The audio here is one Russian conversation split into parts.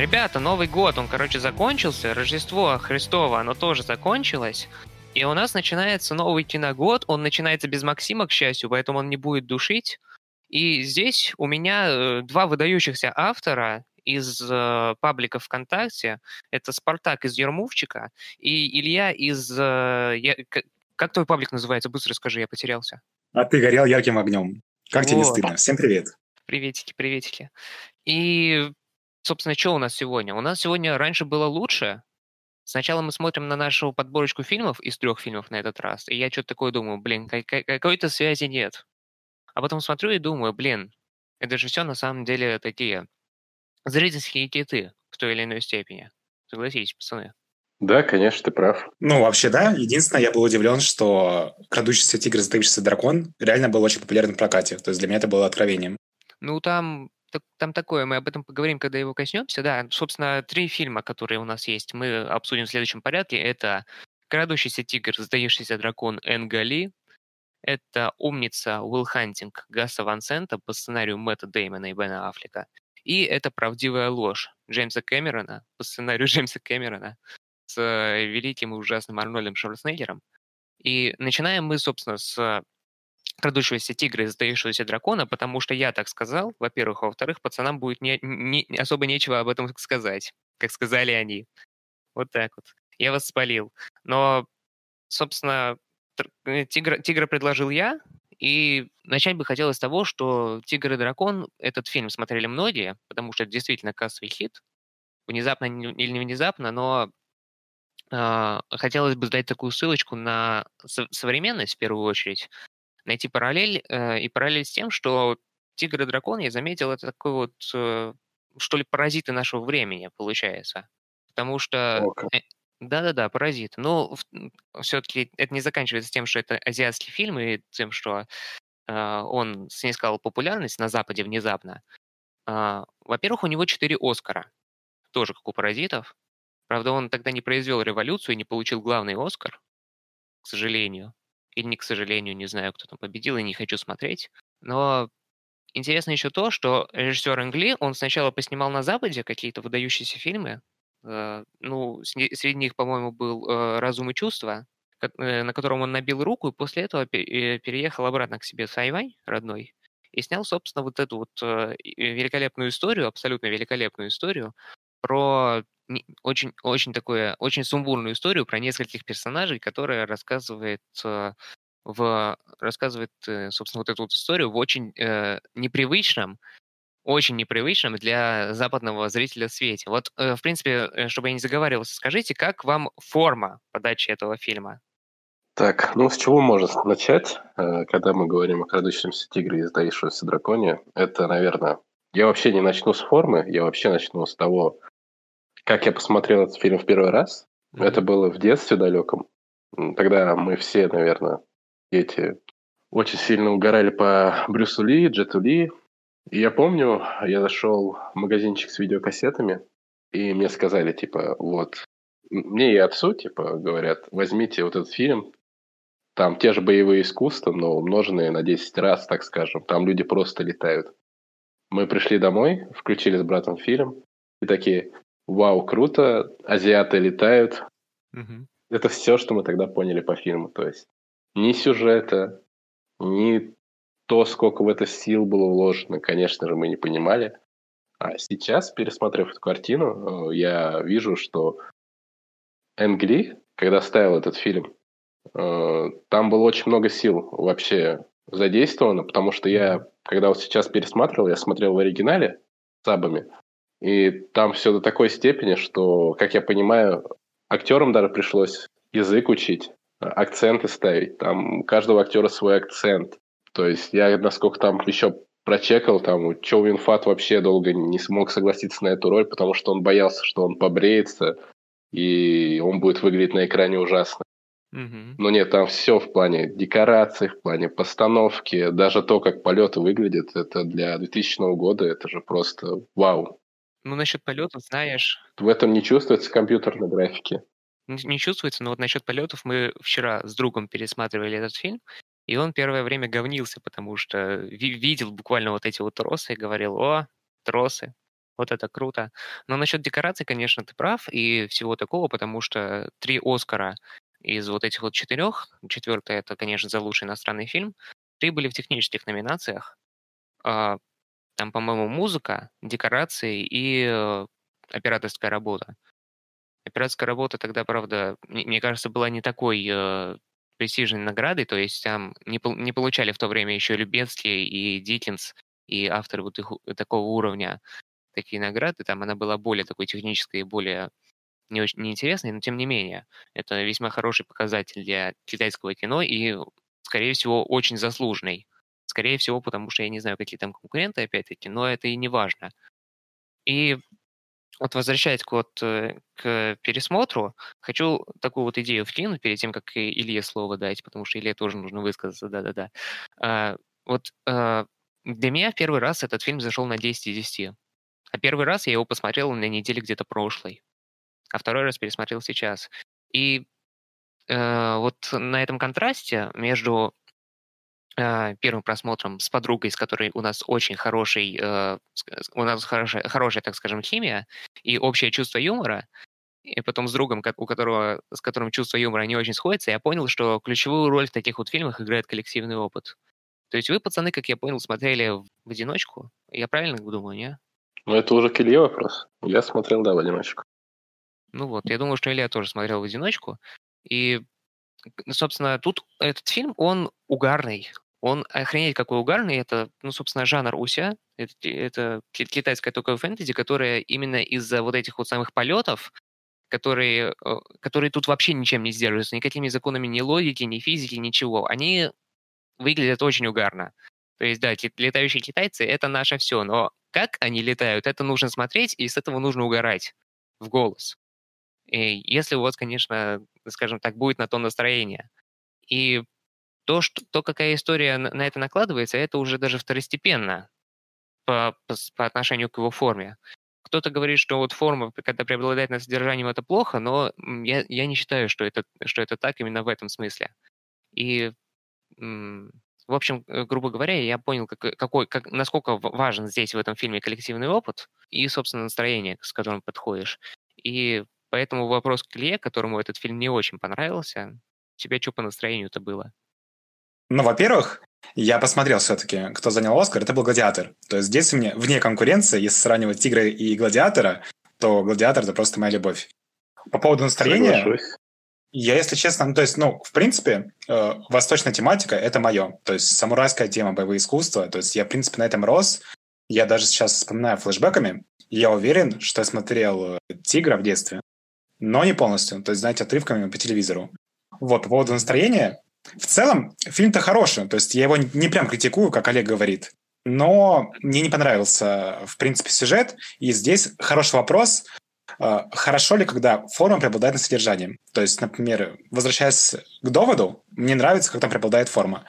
ребята, Новый год, он, короче, закончился, Рождество Христово, оно тоже закончилось, и у нас начинается новый киногод, он начинается без Максима, к счастью, поэтому он не будет душить. И здесь у меня э, два выдающихся автора из э, паблика ВКонтакте. Это Спартак из Ермувчика и Илья из... Э, я, как твой паблик называется? Быстро скажи, я потерялся. А ты горел ярким огнем. Как вот. тебе не стыдно? Всем привет. Приветики, приветики. И, собственно, что у нас сегодня? У нас сегодня раньше было лучше. Сначала мы смотрим на нашу подборочку фильмов из трех фильмов на этот раз, и я что-то такое думаю, блин, какой-то связи нет. А потом смотрю и думаю, блин, это же все на самом деле такие зрительские киты в той или иной степени. Согласитесь, пацаны. Да, конечно, ты прав. Ну, вообще, да. Единственное, я был удивлен, что «Крадущийся тигр, затаившийся дракон» реально был очень популярен в прокате. То есть для меня это было откровением. Ну, там, там такое, мы об этом поговорим, когда его коснемся. Да, собственно, три фильма, которые у нас есть, мы обсудим в следующем порядке. Это «Крадущийся тигр, затаившийся дракон» Энгали, это «Умница Уилл Хантинг» Гаса Ван Сента по сценарию Мэтта Деймона и Бена Аффлека. И это «Правдивая ложь» Джеймса Кэмерона по сценарию Джеймса Кэмерона с э, великим и ужасным Арнольдом Шварценеггером. И начинаем мы, собственно, с крадущегося тигра и затаившегося дракона, потому что я так сказал, во-первых, а во-вторых, пацанам будет не, не, особо нечего об этом сказать, как сказали они. Вот так вот. Я вас спалил. Но, собственно, э, тигра, тигра предложил я, и начать бы хотелось с того, что «Тигр и дракон» этот фильм смотрели многие, потому что это действительно кассовый хит. Внезапно или не внезапно, но э, хотелось бы дать такую ссылочку на современность в первую очередь, найти параллель, э, и параллель с тем, что «Тигр и дракон», я заметил, это такой вот, э, что ли, паразиты нашего времени, получается. Потому что... Э, да-да-да, паразит. Но все-таки это не заканчивается тем, что это азиатский фильм, и тем, что он снискал популярность на Западе внезапно. Э, во-первых, у него четыре Оскара. Тоже как у паразитов. Правда, он тогда не произвел революцию и не получил главный Оскар, к сожалению. Или к сожалению, не знаю, кто там победил, и не хочу смотреть. Но интересно еще то, что режиссер Энгли, он сначала поснимал на Западе какие-то выдающиеся фильмы, Э, ну, среди них, по-моему, был э, «Разум и чувства», э, на котором он набил руку, и после этого переехал обратно к себе в Сайвай, родной, и снял, собственно, вот эту вот великолепную историю, абсолютно великолепную историю про очень, очень такую, очень сумбурную историю про нескольких персонажей, которая рассказывает в рассказывает, собственно, вот эту вот историю в очень э, непривычном, очень непривычным для западного зрителя свете. Вот, э, в принципе, э, чтобы я не заговаривался, скажите, как вам форма подачи этого фильма? Так, ну с чего можно начать, э, когда мы говорим о крадущемся тигре и сдаившемся драконе? Это, наверное, я вообще не начну с формы, я вообще начну с того, как я посмотрел этот фильм в первый раз. Mm-hmm. Это было в детстве далеком. Тогда мы все, наверное, дети, очень сильно угорали по Брюсу Ли, Джету Ли, и я помню, я зашел в магазинчик с видеокассетами, и мне сказали, типа, вот, мне и отцу, типа, говорят, возьмите вот этот фильм, там те же боевые искусства, но умноженные на 10 раз, так скажем. Там люди просто летают. Мы пришли домой, включили с братом фильм, и такие, вау, круто, азиаты летают. Угу. Это все, что мы тогда поняли по фильму. То есть ни сюжета, ни то, сколько в это сил было вложено, конечно же, мы не понимали. А сейчас, пересмотрев эту картину, э, я вижу, что Энгли, когда ставил этот фильм, э, там было очень много сил вообще задействовано, потому что я, когда вот сейчас пересматривал, я смотрел в оригинале с сабами, и там все до такой степени, что, как я понимаю, актерам даже пришлось язык учить, акценты ставить. Там у каждого актера свой акцент. То есть я, насколько там еще прочекал, там Чоу Винфат вообще долго не смог согласиться на эту роль, потому что он боялся, что он побреется, и он будет выглядеть на экране ужасно. Mm-hmm. Но нет, там все в плане декораций, в плане постановки, даже то, как полеты выглядят, это для 2000 года, это же просто вау. Ну, насчет полетов, знаешь... В этом не чувствуется компьютерной графики. Не чувствуется, но вот насчет полетов мы вчера с другом пересматривали этот фильм, и он первое время говнился, потому что видел буквально вот эти вот тросы и говорил, о, тросы. Вот это круто. Но насчет декораций, конечно, ты прав и всего такого, потому что три Оскара из вот этих вот четырех, четвертый это, конечно, за лучший иностранный фильм, три были в технических номинациях. А, там, по-моему, музыка, декорации и э, операторская работа. Операторская работа тогда, правда, мне кажется, была не такой э, престижной наградой, то есть там не, не получали в то время еще Любецкий и Дитлинс, и авторы вот их, такого уровня такие награды, там она была более такой технической и более не очень неинтересной, но тем не менее, это весьма хороший показатель для китайского кино и, скорее всего, очень заслуженный. Скорее всего, потому что я не знаю, какие там конкуренты, опять-таки, но это и не важно. И вот возвращаясь к, вот, э, к пересмотру, хочу такую вот идею вкинуть перед тем, как Илье слово дать, потому что Илье тоже нужно высказаться, да-да-да. А, вот а, для меня в первый раз этот фильм зашел на 10 из 10. А первый раз я его посмотрел на неделе где-то прошлой, а второй раз пересмотрел сейчас. И э, вот на этом контрасте между э, первым просмотром с подругой, с которой у нас очень хороший, э, у нас хорошая, хорошая, так скажем, химия и общее чувство юмора, и потом с другом, у которого, с которым чувство юмора не очень сходится, я понял, что ключевую роль в таких вот фильмах играет коллективный опыт. То есть вы, пацаны, как я понял, смотрели в одиночку? Я правильно думаю, не? Ну, это уже к Илье вопрос. Я смотрел, да, в одиночку. Ну вот, я думаю, что Илья тоже смотрел в одиночку. И, собственно, тут этот фильм, он угарный. Он охренеть какой угарный. Это, ну, собственно, жанр уся. Это, это китайская только фэнтези, которая именно из-за вот этих вот самых полетов, которые, э, которые тут вообще ничем не сдерживаются, никакими законами ни логики, ни физики, ничего. Они выглядят очень угарно. То есть, да, летающие китайцы — это наше все, но как они летают, это нужно смотреть, и с этого нужно угорать в голос. И если у вас, конечно, скажем так, будет на то настроение. И то, что, то какая история на, это накладывается, это уже даже второстепенно по, по, по отношению к его форме. Кто-то говорит, что вот форма, когда преобладает над содержанием, это плохо, но я, я не считаю, что это, что это так именно в этом смысле. И в общем, э, грубо говоря, я понял, как, э, какой, как, насколько важен здесь в этом фильме коллективный опыт и, собственно, настроение, с которым подходишь. И поэтому вопрос к Илье, которому этот фильм не очень понравился, у тебя что по настроению-то было? Ну, во-первых, я посмотрел все-таки, кто занял Оскар, это был «Гладиатор». То есть здесь у меня вне конкуренции, если сравнивать «Тигра» и «Гладиатора», то «Гладиатор» — это просто моя любовь. По поводу настроения... Соглашусь. Я, если честно, ну, то есть, ну, в принципе, э, восточная тематика — это мое. То есть самурайская тема, боевые искусства. То есть я, в принципе, на этом рос. Я даже сейчас вспоминаю флешбеками. Я уверен, что я смотрел э, «Тигра» в детстве, но не полностью. То есть, знаете, отрывками по телевизору. Вот, по поводу настроения. В целом, фильм-то хороший. То есть я его не прям критикую, как Олег говорит. Но мне не понравился, в принципе, сюжет. И здесь хороший вопрос — а, хорошо ли, когда форма преобладает над содержанием? То есть, например, возвращаясь к доводу, мне нравится, когда преобладает форма.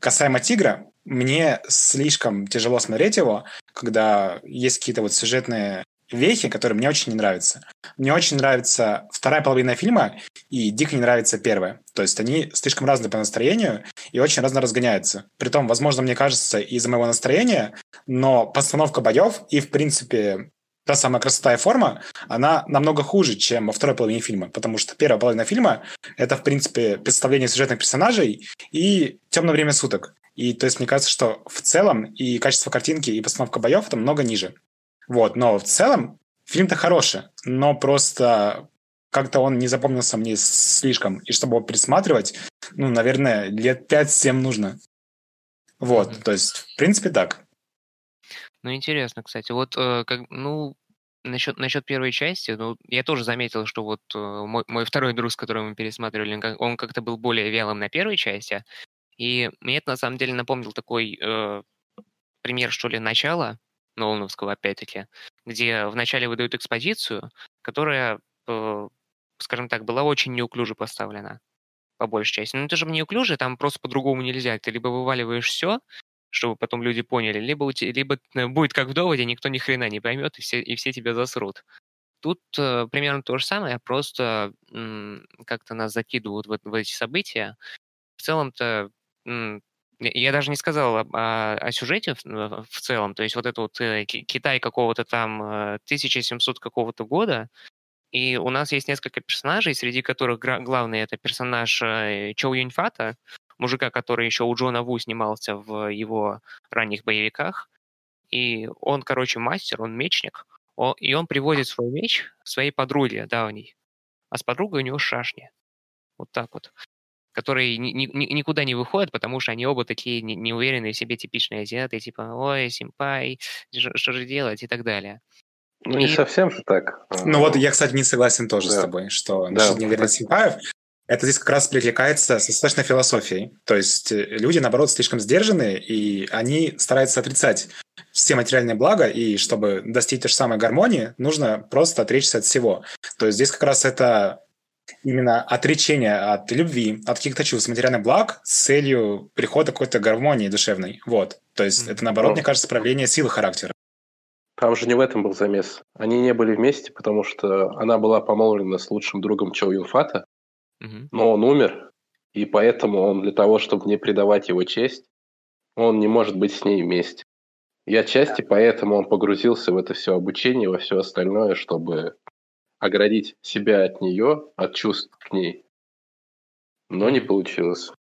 Касаемо «Тигра», мне слишком тяжело смотреть его, когда есть какие-то вот сюжетные вехи, которые мне очень не нравятся. Мне очень нравится вторая половина фильма, и дико не нравится первая. То есть они слишком разные по настроению и очень разно разгоняются. Притом, возможно, мне кажется, из-за моего настроения, но постановка боев и, в принципе, та самая красота и форма, она намного хуже, чем во второй половине фильма, потому что первая половина фильма — это, в принципе, представление сюжетных персонажей и темное время суток. И то есть мне кажется, что в целом и качество картинки, и постановка боев это много ниже. Вот, но в целом фильм-то хороший, но просто как-то он не запомнился мне слишком. И чтобы его пересматривать, ну, наверное, лет 5-7 нужно. Вот, mm-hmm. то есть, в принципе, так. Ну, интересно, кстати. Вот, э, как, ну, Насчет, насчет первой части, ну, я тоже заметил, что вот э, мой, мой второй друг, с которым мы пересматривали, он как-то был более вялым на первой части. И мне это на самом деле напомнил такой э, пример, что ли, начала Нолановского, опять-таки, где вначале выдают экспозицию, которая, э, скажем так, была очень неуклюже поставлена по большей части. Но это же неуклюже, там просто по-другому нельзя. Ты либо вываливаешь все, чтобы потом люди поняли, либо, либо э, будет как в доводе, никто ни хрена не поймет, и все, и все тебя засрут. Тут э, примерно то же самое, просто как-то нас закидывают в, в эти события. В целом-то Я даже не сказал о, о, о сюжете в, в целом. То есть вот это вот э, Китай какого-то там 1700 э, какого-то года, и у нас есть несколько персонажей, среди которых главный это персонаж э, Чоу Юньфата, мужика, который еще у Джона Ву снимался в его ранних боевиках. И он, короче, мастер, он мечник. и он приводит свой меч своей подруге давней. А с подругой у него шашни. Вот так вот которые ни, ни, никуда не выходят, потому что они оба такие неуверенные в себе типичные азиаты, типа, ой, симпай, что, что же делать и так далее. Ну, и... не совсем же так. Ну вот я, кстати, не согласен тоже да. с тобой, что да, насчет неуверенности симпаев, это здесь как раз перекликается с достаточно философией. То есть э, люди, наоборот, слишком сдержанные, и они стараются отрицать все материальные блага, и чтобы достичь той же самой гармонии, нужно просто отречься от всего. То есть здесь как раз это именно отречение от любви, от каких-то чувств, материальных благ с целью прихода какой-то гармонии душевной. Вот. То есть mm-hmm. это, наоборот, мне кажется, проявление силы характера. Там же не в этом был замес. Они не были вместе, потому что она была помолвлена с лучшим другом Чоу Юнфата, mm-hmm. но он умер, и поэтому он для того, чтобы не предавать его честь, он не может быть с ней вместе. И отчасти поэтому он погрузился в это все обучение, во все остальное, чтобы оградить себя от нее, от чувств к ней. Но не получилось.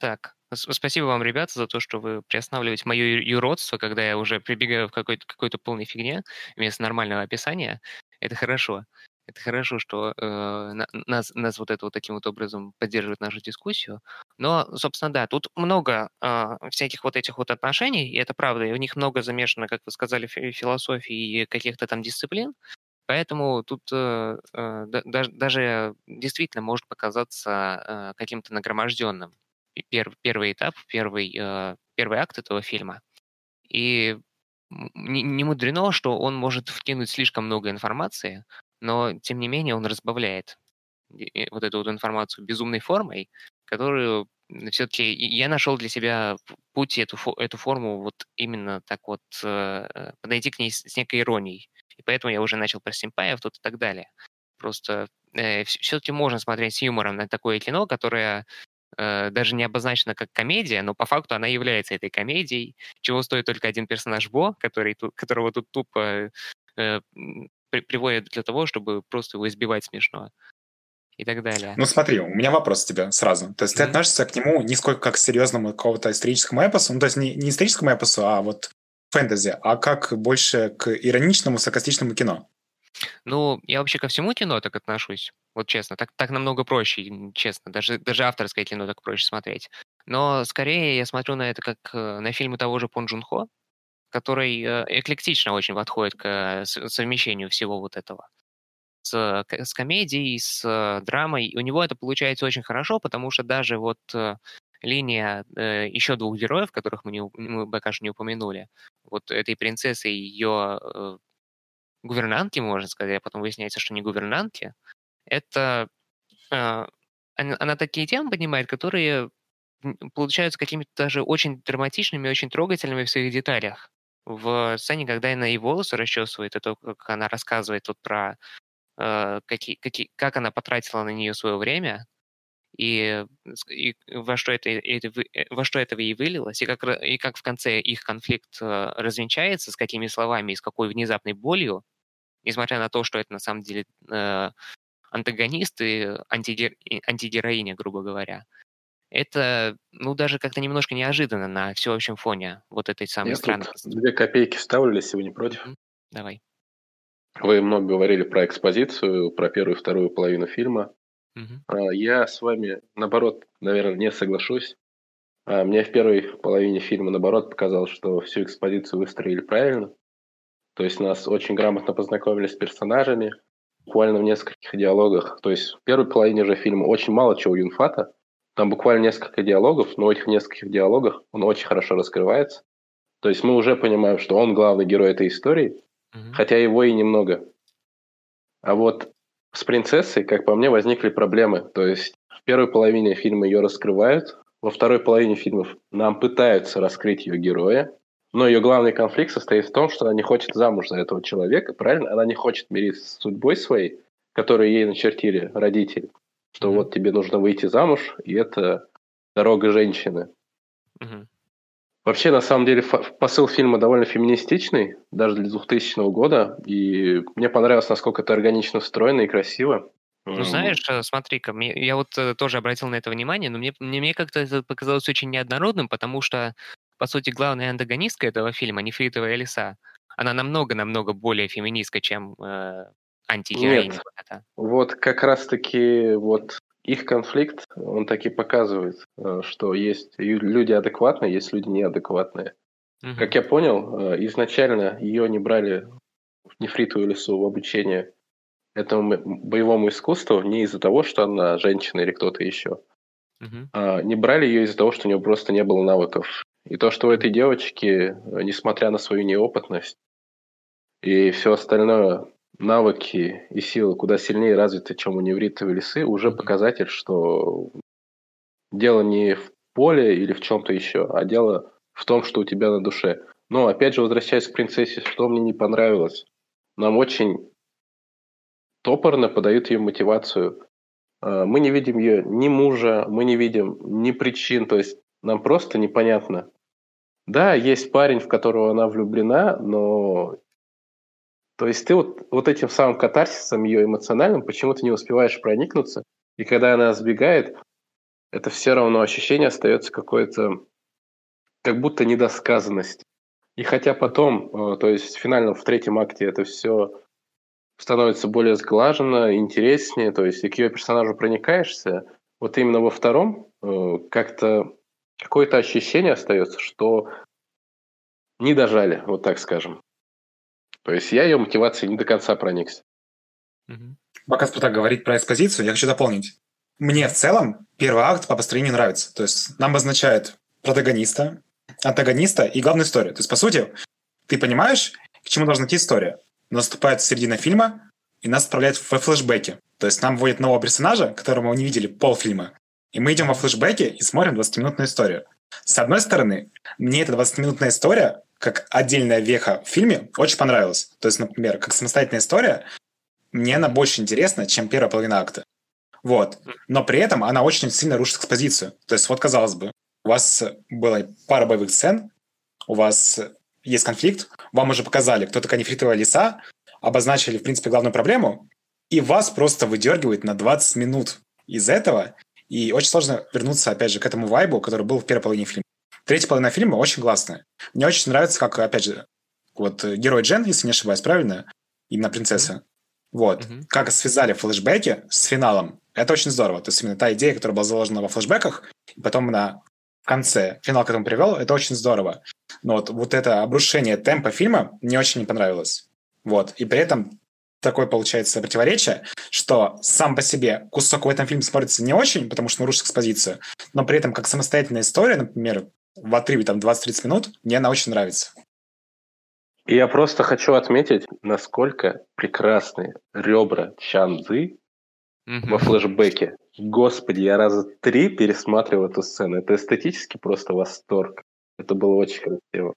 Так, спасибо вам, ребята, за то, что вы приостанавливаете мое юродство, когда я уже прибегаю в какой-то какой полной фигне вместо нормального описания. Это хорошо. Это хорошо, что э, нас, нас вот это вот таким вот образом поддерживает нашу дискуссию. Но, собственно, да, тут много э, всяких вот этих вот отношений, и это правда, и у них много замешано, как вы сказали, философии и каких-то там дисциплин. Поэтому тут э, э, да, даже действительно может показаться э, каким-то нагроможденным пер, первый этап, первый, э, первый акт этого фильма. И не, не мудрено, что он может вкинуть слишком много информации, но тем не менее он разбавляет вот эту вот информацию безумной формой, которую все-таки я нашел для себя путь эту, эту форму вот именно так вот э, подойти к ней с некой иронией. И поэтому я уже начал про симпаев тут и так далее. Просто э, все-таки можно смотреть с юмором на такое кино, которое э, даже не обозначено как комедия, но по факту она является этой комедией, чего стоит только один персонаж Бо, который которого тут тупо э, при, приводят для того, чтобы просто его избивать смешно и так далее. Ну смотри, у меня вопрос к тебе сразу. То есть mm-hmm. ты относишься к нему не сколько как к серьезному какого-то историческому эпосу, ну то есть не, не историческому эпосу, а вот фэнтези, а как больше к ироничному, саркастичному кино? Ну, я вообще ко всему кино так отношусь. Вот честно, так, так намного проще, честно. Даже, даже авторское кино так проще смотреть. Но скорее я смотрю на это как э, на фильмы того же Пон Джун Хо, который э, эклектично очень подходит к э, совмещению всего вот этого. С, с комедией, с драмой. У него это получается очень хорошо, потому что даже вот линия э, еще двух героев, которых мы, не, мы пока что не упомянули, вот этой принцессы и ее э, гувернантки, можно сказать, а потом выясняется, что не гувернантки, это э, она, она такие темы поднимает, которые получаются какими-то даже очень драматичными, очень трогательными в своих деталях. В сцене, когда она и волосы расчесывает, это как она рассказывает вот про э, какие, какие, как она потратила на нее свое время, и, и во, что это, это, э, во что это и вылилось, и как, и как в конце их конфликт э, развенчается, с какими словами и с какой внезапной болью, несмотря на то, что это на самом деле э, антагонист и антигер, антигероиня, грубо говоря. Это, ну, даже как-то немножко неожиданно на всеобщем фоне вот этой самой Я страны. Две копейки вставлю, если вы не против. Давай. Вы много говорили про экспозицию, про первую и вторую половину фильма. Угу. Я с вами, наоборот, наверное, не соглашусь. А, мне в первой половине фильма, наоборот, показалось, что всю экспозицию выстроили правильно. То есть нас очень грамотно познакомили с персонажами, буквально в нескольких диалогах. То есть в первой половине же фильма очень мало чего у Юнфата. Там буквально несколько диалогов, но этих нескольких диалогах он очень хорошо раскрывается. То есть мы уже понимаем, что он главный герой этой истории, угу. хотя его и немного. А вот с принцессой, как по мне, возникли проблемы. То есть в первой половине фильма ее раскрывают, во второй половине фильмов нам пытаются раскрыть ее героя, но ее главный конфликт состоит в том, что она не хочет замуж за этого человека, правильно? Она не хочет мириться с судьбой своей, которую ей начертили родители, что mm-hmm. вот тебе нужно выйти замуж, и это дорога женщины. Мгм. Вообще, на самом деле, посыл фильма довольно феминистичный, даже для 2000 года, и мне понравилось, насколько это органично встроено и красиво. Ну, знаешь, э, смотри-ка, я вот э, тоже обратил на это внимание, но мне, мне, мне как-то это показалось очень неоднородным, потому что, по сути, главная антагонистка этого фильма, нефритовая лиса, она намного-намного более феминистка, чем э, антигероиня. Нет. Вот как раз-таки вот их конфликт, он таки показывает, э, что есть люди адекватные, есть люди неадекватные. Мгм. Как я понял, э, изначально ее не брали в нефритовую лесу в обучение этому боевому искусству не из-за того, что она женщина или кто-то еще. Мгм. А, Не брали ее из-за того, что у нее просто не было навыков. И то, что у этой девочки, э, несмотря на свою неопытность и все остальное, навыки и силы куда сильнее развиты, чем у невритовой лисы, уже показатель, что дело не в поле или в чем-то еще, а дело в том, что у тебя на душе. Но, опять же, возвращаясь к принцессе, что мне не понравилось, нам очень топорно подают ее мотивацию. Э, Мы не видим ее ни мужа, мы не видим ни причин, то есть нам просто непонятно. Да, есть парень, в которого она влюблена, но... То есть ты вот, вот этим самым катарсисом ее эмоциональным почему-то не успеваешь проникнуться, и когда она сбегает, это все равно ощущение остается какое-то, как будто недосказанность. И хотя потом, э, то есть в финальном, в третьем акте это все становится более сглажено, интереснее, то есть и к ее персонажу проникаешься, вот именно во втором э, как-то какое-то ощущение остается, что не дожали, вот так скажем. То есть я ее мотивацией не до конца проникся. Мгм. Пока Спартак говорит про экспозицию, я хочу дополнить. Мне в целом первый акт по построению нравится. То есть нам обозначают протагониста, антагониста и главную историю. То есть, по сути, ты понимаешь, к чему должна идти история. Наступает середина фильма, и нас отправляют во флешбеки. То есть нам вводят нового персонажа, которого мы не видели полфильма. И мы идем во флешбеки и смотрим 20-минутную историю. С одной стороны, мне эта 20-минутная история, как отдельная веха в фильме, очень понравилась. То есть, например, как самостоятельная история, мне она больше интересна, чем первая половина акта. Вот. Но при этом она очень сильно рушит экспозицию. То есть, вот, казалось бы, у вас была пара боевых сцен, у вас есть конфликт, вам уже показали, кто такая нефритовая лиса, обозначили, в принципе, главную проблему, и вас просто выдергивает на 20 минут из этого, и очень сложно вернуться, опять же, к этому вайбу, который был в первой половине фильма. Третья половина фильма очень классная. Мне очень нравится, как, опять же, вот э, герой Джен, если не ошибаюсь, правильно? Именно принцесса. Вот. Мгм. Как связали флешбеки с финалом. Это очень здорово. То есть именно та идея, которая была заложена во флешбеках, и потом на конце финал к этому привел, это очень здорово. Но вот, вот это обрушение темпа фильма мне очень не понравилось. Вот. И при этом такое получается противоречие, что сам по себе кусок в этом фильме смотрится не очень, потому что он рушит экспозицию, но при этом как самостоятельная история, например, в отрыве там 20-30 минут, мне она очень нравится. И я просто хочу отметить, насколько прекрасные ребра Чанзы Мгм. во флешбеке. Господи, я раза три пересматривал эту сцену. Это эстетически просто восторг. Это было очень красиво.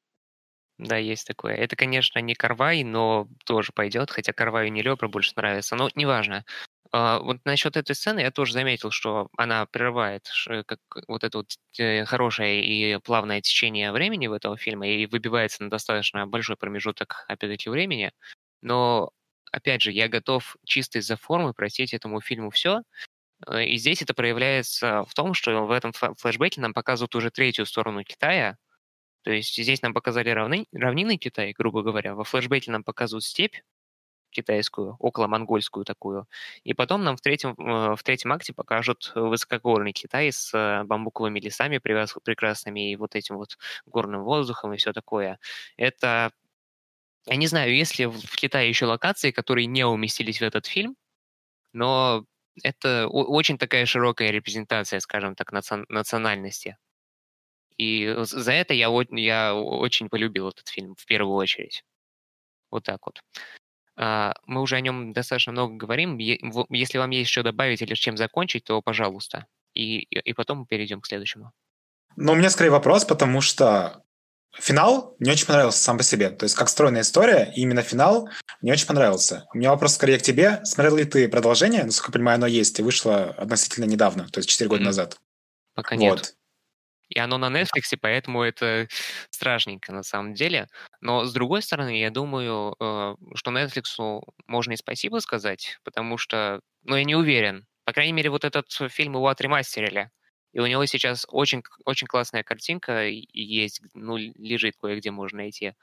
Да, есть такое. Это, конечно, не Карвай, но тоже пойдет, хотя Карваю не Лепра больше нравится. Но неважно. А, Вот насчет этой сцены я тоже заметил, что она прерывает как вот это вот э, хорошее и плавное течение времени в этого фильма и выбивается на достаточно большой промежуток, опять-таки, времени. Но, опять же, я готов чисто из-за формы простить этому фильму все. И здесь это проявляется в том, что в этом флешбеке нам показывают уже третью сторону Китая, то есть здесь нам показали равны, равнины Китая, грубо говоря. Во флешбеке нам показывают степь китайскую, около монгольскую такую. И потом нам в третьем, э, в третьем акте покажут высокогорный Китай с э, бамбуковыми лесами прекрасными и вот этим вот горным воздухом и все такое. Это... Я не знаю, есть ли в Китае еще локации, которые не уместились в этот фильм, но это очень такая широкая репрезентация, скажем так, национ- национальности. И за это я, я очень полюбил этот фильм в первую очередь. Вот так вот. А, Мы уже о нем достаточно много говорим. Если вам есть что добавить или чем закончить, то пожалуйста. И, и потом мы перейдем к следующему. Но у меня скорее вопрос, потому что финал мне очень понравился сам по себе. То есть как стройная история, и именно финал мне очень понравился. У меня вопрос скорее к тебе. Смотрел ли ты продолжение? Насколько я понимаю, оно есть и вышло относительно недавно, то есть 4 года Мгм. назад. Пока нет. И оно на Netflix, поэтому это страшненько на самом деле. Но с другой стороны, я думаю, э, что Netflix можно и спасибо сказать, потому что, ну, я не уверен. По крайней мере, вот этот фильм его отремастерили. И у него сейчас очень, очень классная картинка есть, ну, лежит кое-где, можно найти,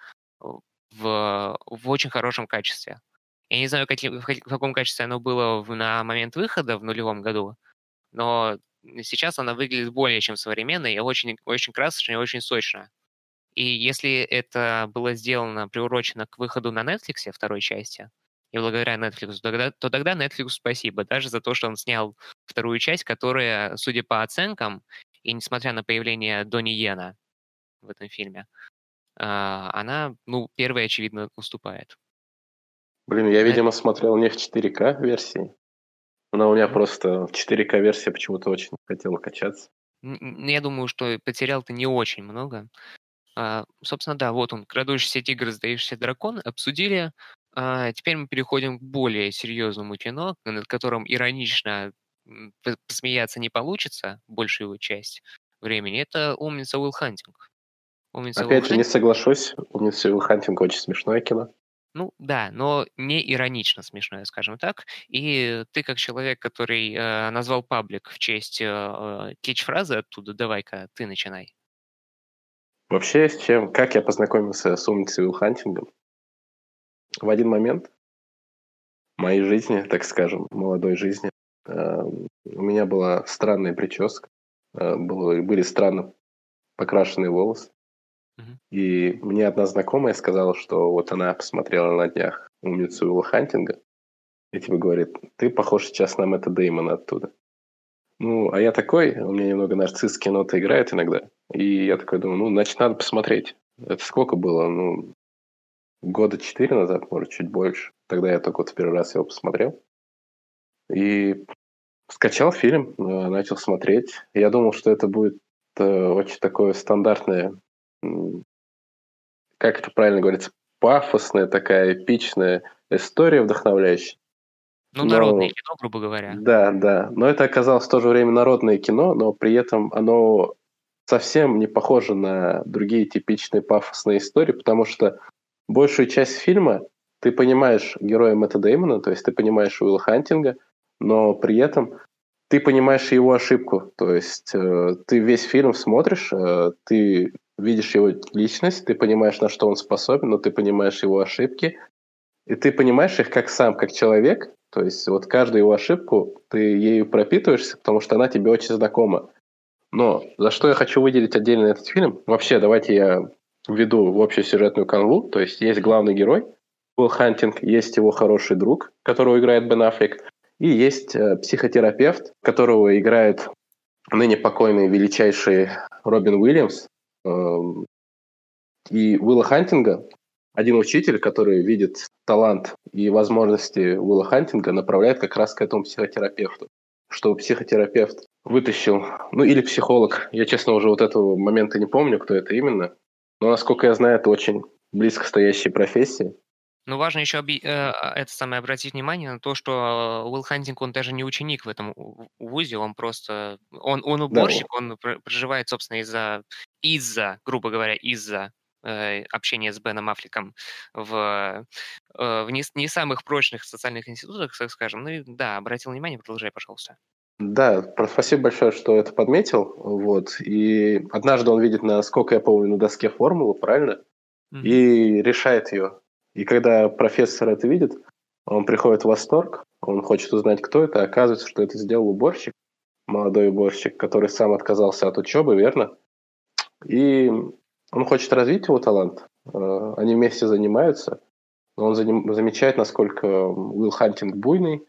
в, в очень хорошем качестве. Я не знаю, каким, в каком качестве оно было на момент выхода в нулевом году, но сейчас она выглядит более чем современно и очень, очень красочно и очень сочно. И если это было сделано, приурочено к выходу на Netflix второй части, и благодаря Netflix, тогда, то тогда Netflix спасибо, даже за то, что он снял вторую часть, которая, судя по оценкам, и несмотря на появление Донни Йена в этом фильме, а, она, ну, первая, очевидно, уступает. Блин, я, видимо, смотрел не в 4К версии. Она у меня просто в 4К версия почему-то очень хотела качаться. Я думаю, что потерял ты не очень много. А, собственно, да, вот он, крадущийся тигр, сдающийся дракон, обсудили. А, теперь мы переходим к более серьезному кино, над которым иронично посмеяться не получится, большую его часть времени. Это «Умница Уилл Хантинг». Умница Опять Уилл же, не соглашусь, «Умница Уилл Хантинг» очень смешное кино. Ну да, но не иронично смешное, скажем так. И ты как человек, который э, назвал паблик в честь э, э кетч-фразы оттуда, давай-ка ты начинай. Вообще, с чем, как я познакомился с умницей Хантингом? В один момент моей жизни, так скажем, молодой жизни, э, у меня была странная прическа, э, было, были странно покрашенные волосы. И мне одна знакомая сказала, что вот она посмотрела на днях умницу Уилла Хантинга, и типа говорит, ты похож сейчас на Мэтта Деймона оттуда. Ну, а я такой, у меня немного нарциссские ноты играют иногда, и я такой думаю, ну, значит, надо посмотреть. Это сколько было? Ну, года четыре назад, может, чуть больше. Тогда я только вот в первый раз его посмотрел. И скачал фильм, э, начал смотреть. Я думал, что это будет э, очень такое стандартное как это правильно говорится, пафосная такая эпичная история вдохновляющая. Ну, народное но, кино, грубо говоря. Да, да. Но это оказалось в то же время народное кино, но при этом оно совсем не похоже на другие типичные пафосные истории, потому что большую часть фильма ты понимаешь героя Мэтта Деймона, то есть ты понимаешь Уилла Хантинга, но при этом ты понимаешь его ошибку. То есть э, ты весь фильм смотришь, э, ты видишь его личность, ты понимаешь, на что он способен, но ты понимаешь его ошибки, и ты понимаешь их как сам, как человек. То есть вот каждую его ошибку ты ею пропитываешься, потому что она тебе очень знакома. Но за что я хочу выделить отдельно этот фильм? Вообще, давайте я введу в общую сюжетную канву. То есть есть главный герой, Уилл Хантинг, есть его хороший друг, которого играет Бен Аффлек, и есть э, психотерапевт, которого играет ныне покойный величайший Робин Уильямс. Эм, и Уилла Хантинга, один учитель, который видит талант и возможности Уилла Хантинга, направляет как раз к этому психотерапевту. Чтобы психотерапевт вытащил, ну или психолог, я честно уже вот этого момента не помню, кто это именно, но насколько я знаю, это очень близко стоящие профессии. Но важно еще оби- э, а, это самое обратить внимание на то, что Уилл Хантинг, он даже не ученик в этом вузе, он просто... Он, он уборщик, да. он проживает, собственно, из-за, из-за, грубо говоря, из-за э, общения с Беном Аффлеком в, э, в не, не самых прочных социальных институтах, так скажем. Ну и да, обратил внимание, продолжай, пожалуйста. Да, спасибо большое, что это подметил. Вот. И однажды он видит, насколько я помню, на доске формулу, правильно? Mm-hmm. И решает ее. И когда профессор это видит, он приходит в восторг, он хочет узнать, кто это, оказывается, что это сделал уборщик, молодой уборщик, который сам отказался от учебы, верно? И он хочет развить его талант. Э, они вместе занимаются. Он замечает, насколько Уилл Хантинг буйный,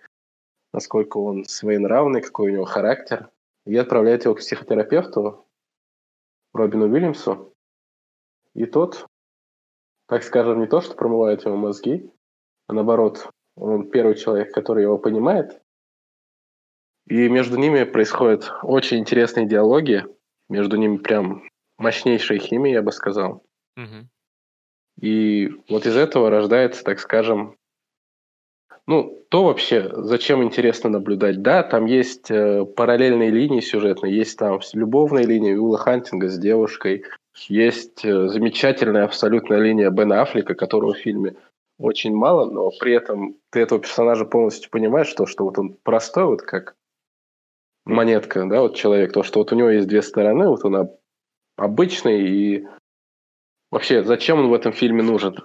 насколько он своенравный, какой у него характер. И отправляет его к психотерапевту Робину Уильямсу. И тот так скажем, не то, что промывает его мозги, а наоборот, он первый человек, который его понимает. И между ними происходят очень интересные диалоги, между ними прям мощнейшая химия, я бы сказал. Угу. И вот из этого рождается, так скажем, Ну, то вообще, зачем интересно наблюдать? Да, там есть э, параллельные линии сюжетные, есть там любовная линия Уилла Хантинга с девушкой, есть э, замечательная абсолютная линия Бена Аффлека, которого в фильме очень мало, но при этом ты этого персонажа полностью понимаешь, что, что вот он простой, вот как монетка, да, вот человек, то, что вот у него есть две стороны, вот он обычный и вообще зачем он в этом фильме нужен?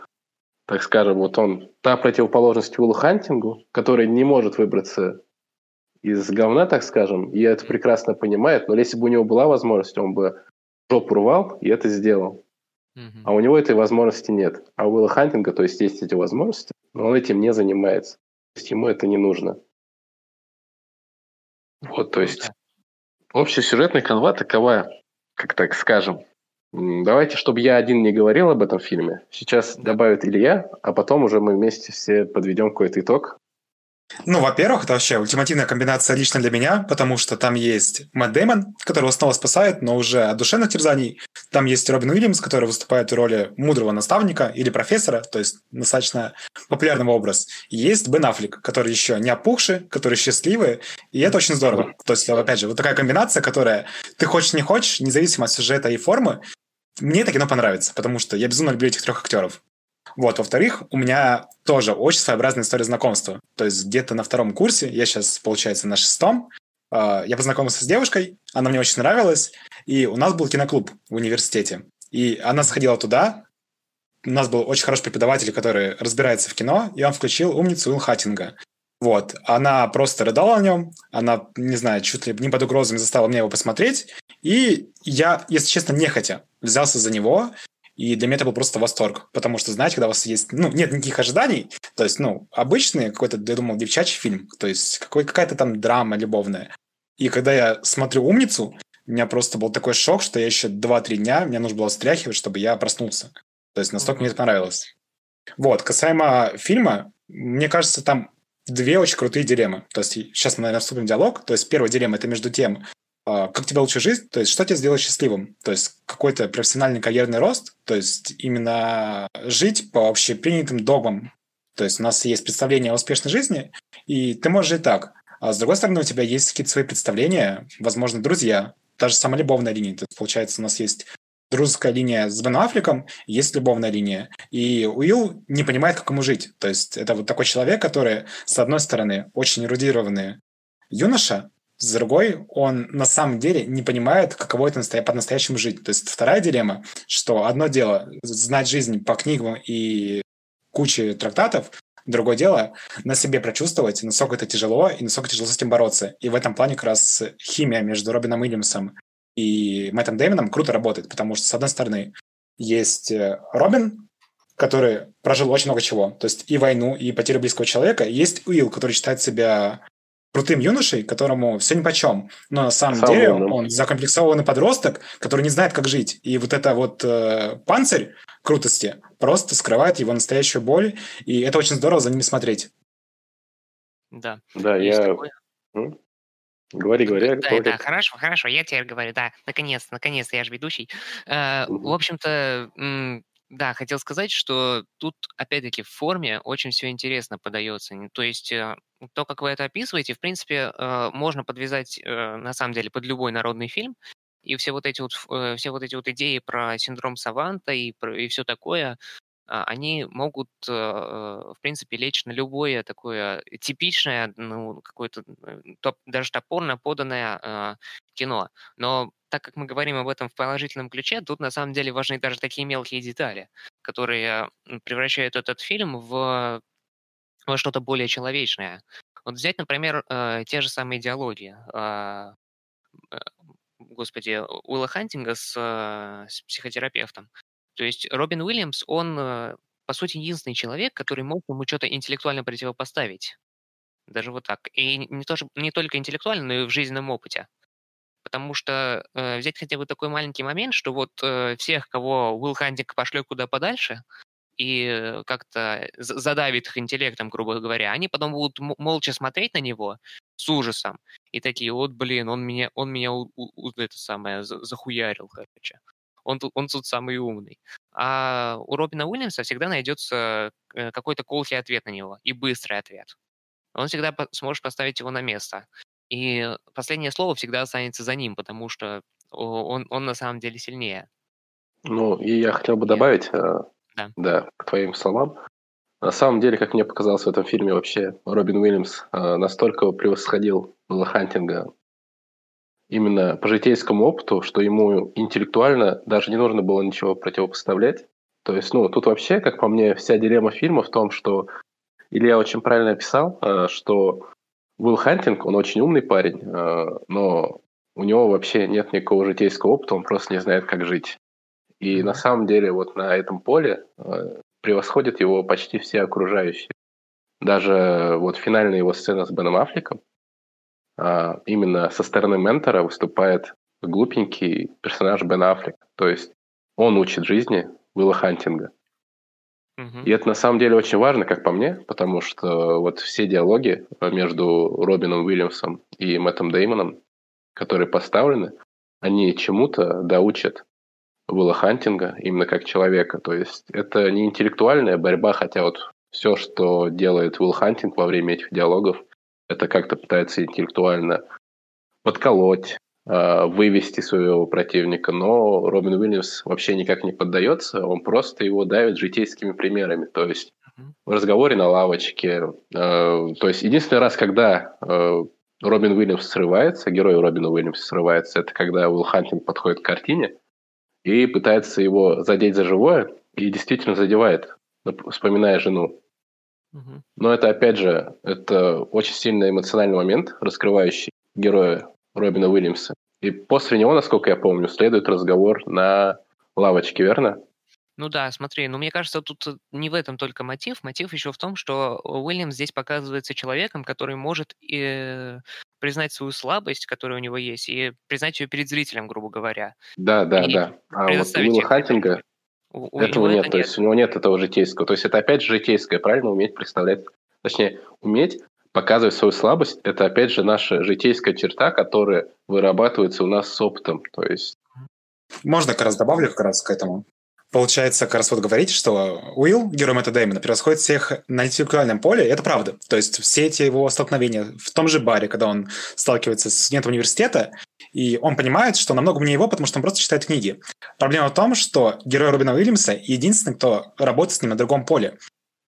так скажем, вот он та противоположность Уиллу Хантингу, который не может выбраться из говна, так скажем, и это прекрасно понимает, но если бы у него была возможность, он бы жопу рвал и это сделал. Mm-hmm. А у него этой возможности нет. А у Уилла Хантинга, то есть есть эти возможности, но он этим не занимается. То есть ему это не нужно. Вот, то есть общая сюжетная канва такова, как так скажем. Давайте, чтобы я один не говорил об этом фильме. Сейчас добавит Илья, а потом уже мы вместе все подведем какой-то итог. Ну, во-первых, это вообще ультимативная комбинация лично для меня, потому что там есть Мэтт Дэймон, которого снова спасает, но уже от душевных терзаний. Там есть Робин Уильямс, который выступает в роли мудрого наставника или профессора, то есть достаточно популярный образ. И есть Бен Аффлек, который еще не опухший, который счастливый, и это очень здорово. То есть, опять же, вот такая комбинация, которая ты хочешь не хочешь, независимо от сюжета и формы, мне это кино понравится, потому что я безумно люблю этих трех актеров. Вот, во-вторых, у меня тоже очень своеобразная история знакомства. То есть где-то на втором курсе, я сейчас, получается, на шестом, а, я познакомился с девушкой, она мне очень нравилась, и у нас был киноклуб в университете. И она сходила туда, у нас был очень хороший преподаватель, который разбирается в кино, и он включил «Умницу Уилл Хаттинга». Вот, она просто рыдала о нем, она, не знаю, чуть ли не под угрозами заставила меня его посмотреть, и я, если честно, нехотя взялся за него, и для меня это был просто восторг, потому что, знаете, когда у вас есть, ну, нет никаких ожиданий, то есть, ну, обычный какой-то, я думал, девчачий фильм, то есть какой, какая-то там драма любовная. И когда я смотрю «Умницу», у меня просто был такой шок, что я еще 2-3 дня, мне нужно было встряхивать, чтобы я проснулся. То есть настолько mm-hmm. мне это понравилось. Вот, касаемо фильма, мне кажется, там две очень крутые дилеммы. То есть сейчас мы, наверное, вступим в диалог. То есть первая дилемма – это между тем, как тебе лучше жить, то есть что тебя сделает счастливым, то есть какой-то профессиональный карьерный рост, то есть именно жить по общепринятым догмам. То есть у нас есть представление о успешной жизни, и ты можешь жить так. А с другой стороны, у тебя есть какие-то свои представления, возможно, друзья, даже самая любовная линия. То есть, получается, у нас есть дружеская линия с Бен Аффлеком, есть любовная линия. И Уилл не понимает, как ему жить. То есть это вот такой человек, который, с одной стороны, очень эрудированный юноша, с другой, он на самом деле не понимает, каково это по-настоящему жить. То есть вторая дилемма, что одно дело знать жизнь по книгам и куче трактатов, другое дело на себе прочувствовать, насколько это тяжело и насколько тяжело с этим бороться. И в этом плане как раз химия между Робином Уильямсом и Мэттом Дэймоном круто работает, потому что, с одной стороны, есть э, Робин, который прожил очень много чего, то есть и войну, и потерю близкого человека, есть Уилл, который считает себя крутым юношей, которому все нипочем. Но на самом Сам деле он, он закомплексованный подросток, который не знает, как жить. И вот это вот э, панцирь крутости просто скрывает его настоящую боль, и это очень здорово за ними смотреть. Да. Да, я... Такое. Говори, говори. Да, да, хорошо, хорошо, я теперь говорю, да, наконец, наконец, я же ведущий. Э, в общем-то, да, хотел сказать, что тут, опять-таки, в форме очень все интересно подается. То есть э, то, как вы это описываете, в принципе, э, можно подвязать, э, на самом деле, под любой народный фильм. И все вот эти вот, все вот эти вот идеи про синдром Саванта и, и все такое, они могут, в принципе, лечь на любое такое типичное, ну, какое-то даже топорно поданное кино. Но так как мы говорим об этом в положительном ключе, тут на самом деле важны даже такие мелкие детали, которые превращают этот фильм в, во что-то более человечное. Вот взять, например, э, те же самые диалоги. Э, э, господи, Уилла Хантинга с, э, с психотерапевтом. То есть Робин Уильямс, он, э, по сути, единственный человек, который мог ему что-то интеллектуально противопоставить. Даже вот так. И не, то, не только интеллектуально, но и в жизненном опыте. Потому что э, взять хотя бы такой маленький момент, что вот э, всех, кого Уилл Хантинг пошлет куда подальше, и как-то задавит их интеллектом, грубо говоря, они потом будут молча смотреть на него с ужасом и такие, вот, блин, он меня, он меня у, у, это самое захуярил, короче. Он тут, он тут самый умный. А у Робина Уильямса всегда найдется э, какой-то колкий ответ на него и быстрый ответ. он всегда сможет поставить его на место. И последнее слово всегда останется за ним, потому что он, он на самом деле сильнее. Ну, и я хотел бы добавить, э, да. да, к твоим словам. На самом деле, как мне показалось в этом фильме, вообще Робин Уильямс э, настолько превосходил Уилла Хантинга именно по житейскому опыту, что ему интеллектуально даже не нужно было ничего противопоставлять. То есть, ну, тут вообще, как по мне, вся дилемма фильма в том, что Илья очень правильно описал, э, что Уилл Хантинг, он очень умный парень, э, но у него вообще нет никакого житейского опыта, он просто не знает, как жить. И на самом деле вот на этом поле э, превосходят его почти все окружающие. Даже вот финальная его сцена с Беном Аффлеком, а, именно со стороны ментора выступает глупенький персонаж Бен Аффлек. То есть он учит жизни Уилла Хантинга. Угу. И это на самом деле очень важно, как по мне, потому что вот все диалоги между Робином Уильямсом и Мэттом Деймоном, которые поставлены, они чему-то доучат Уилла Хантинга именно как человека. То есть это не интеллектуальная борьба, хотя вот все, что делает Уилл Хантинг во время этих диалогов, это как-то пытается интеллектуально подколоть, а, вывести своего противника, но Робин Уильямс вообще никак не поддается, он просто его давит житейскими примерами, то есть в разговоре на лавочке, а, то есть единственный раз, когда а, Робин Уильямс срывается, герой Робина Уильямса срывается, это когда Уилл Хантинг подходит к картине и пытается его задеть за живое, и действительно задевает, вспоминая жену. Но это, опять же, это очень сильный эмоциональный момент, раскрывающий героя Робина Уильямса. И после него, насколько я помню, следует разговор на лавочке, верно? Ну да, смотри, ну мне кажется, тут не в этом только мотив. Мотив еще в том, что Уильям здесь показывается человеком, который может и признать свою слабость, которая у него есть, и признать ее перед зрителем, грубо говоря. Да, да, и да. А вот Уилла Хантинга у, этого нет, то нет. есть у него нет этого житейского. То есть это опять же житейское, правильно, уметь представлять, точнее, уметь показывать свою слабость, это опять же наша житейская черта, которая вырабатывается у нас с опытом. То есть... Можно как раз добавлю как раз к этому. Получается, как раз вот говорить, что Уилл, герой Мэтта Дэймона, превосходит всех на интеллектуальном поле, это правда. То есть все эти его столкновения в том же баре, когда он сталкивается с студентом университета, и он понимает, что намного умнее его, потому что он просто читает книги. Проблема в том, что герой Робина Уильямса единственный, кто работает с ним на другом поле.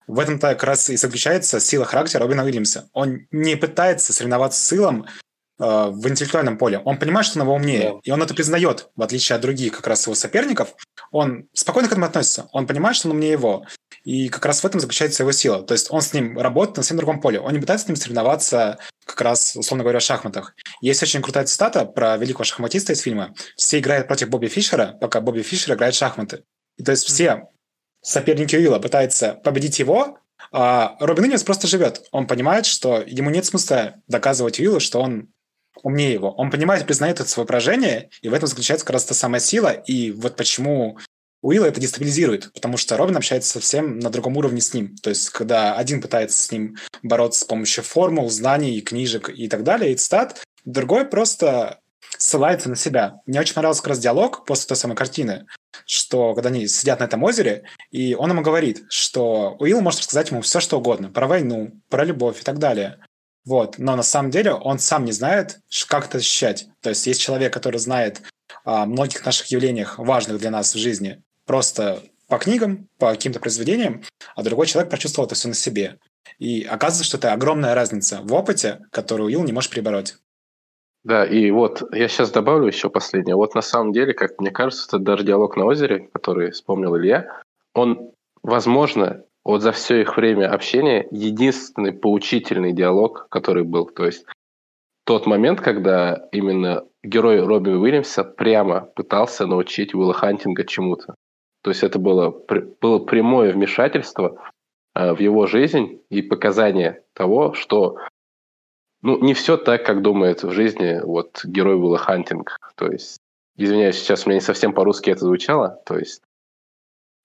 В этом-то как раз и заключается сила характера Робина Уильямса. Он не пытается соревноваться с Илом в интеллектуальном поле. Он понимает, что он его умнее, да. и он это признает, в отличие от других как раз его соперников. Он спокойно к этому относится. Он понимает, что он умнее его. И как раз в этом заключается его сила. То есть он с ним работает на совсем другом поле. Он не пытается с ним соревноваться как раз, условно говоря, в шахматах. Есть очень крутая цитата про великого шахматиста из фильма. Все играют против Бобби Фишера, пока Бобби Фишер играет в шахматы. И то есть все соперники Уилла пытаются победить его, а Робин Уильямс просто живет. Он понимает, что ему нет смысла доказывать Уиллу, что он умнее его. Он понимает, признает это свое поражение, и в этом заключается как раз та самая сила. И вот почему Уилла это дестабилизирует, потому что Робин общается совсем на другом уровне с ним. То есть, когда один пытается с ним бороться с помощью формул, знаний, книжек и так далее, и цитат, другой просто ссылается на себя. Мне очень понравился как раз диалог после той самой картины, что когда они сидят на этом озере, и он ему говорит, что Уилл может рассказать ему все, что угодно, про войну, про любовь и так далее. Вот. Но на самом деле он сам не знает, как это ощущать. То есть есть человек, который знает о многих наших явлениях, важных для нас в жизни, просто по книгам, по каким-то произведениям, а другой человек прочувствовал это все на себе. И оказывается, что это огромная разница в опыте, которую Уилл не может перебороть. Да, и вот я сейчас добавлю еще последнее. Вот на самом деле, как мне кажется, этот даже диалог на озере, который вспомнил Илья, он, возможно, вот за все их время общения единственный поучительный диалог, который был. То есть тот момент, когда именно герой Робин Уильямса прямо пытался научить Уилла Хантинга чему-то. То есть это было, было прямое вмешательство э, в его жизнь и показание того, что ну, не все так, как думает в жизни вот герой Уилла Хантинг. То есть, извиняюсь, сейчас у меня не совсем по-русски это звучало. То есть,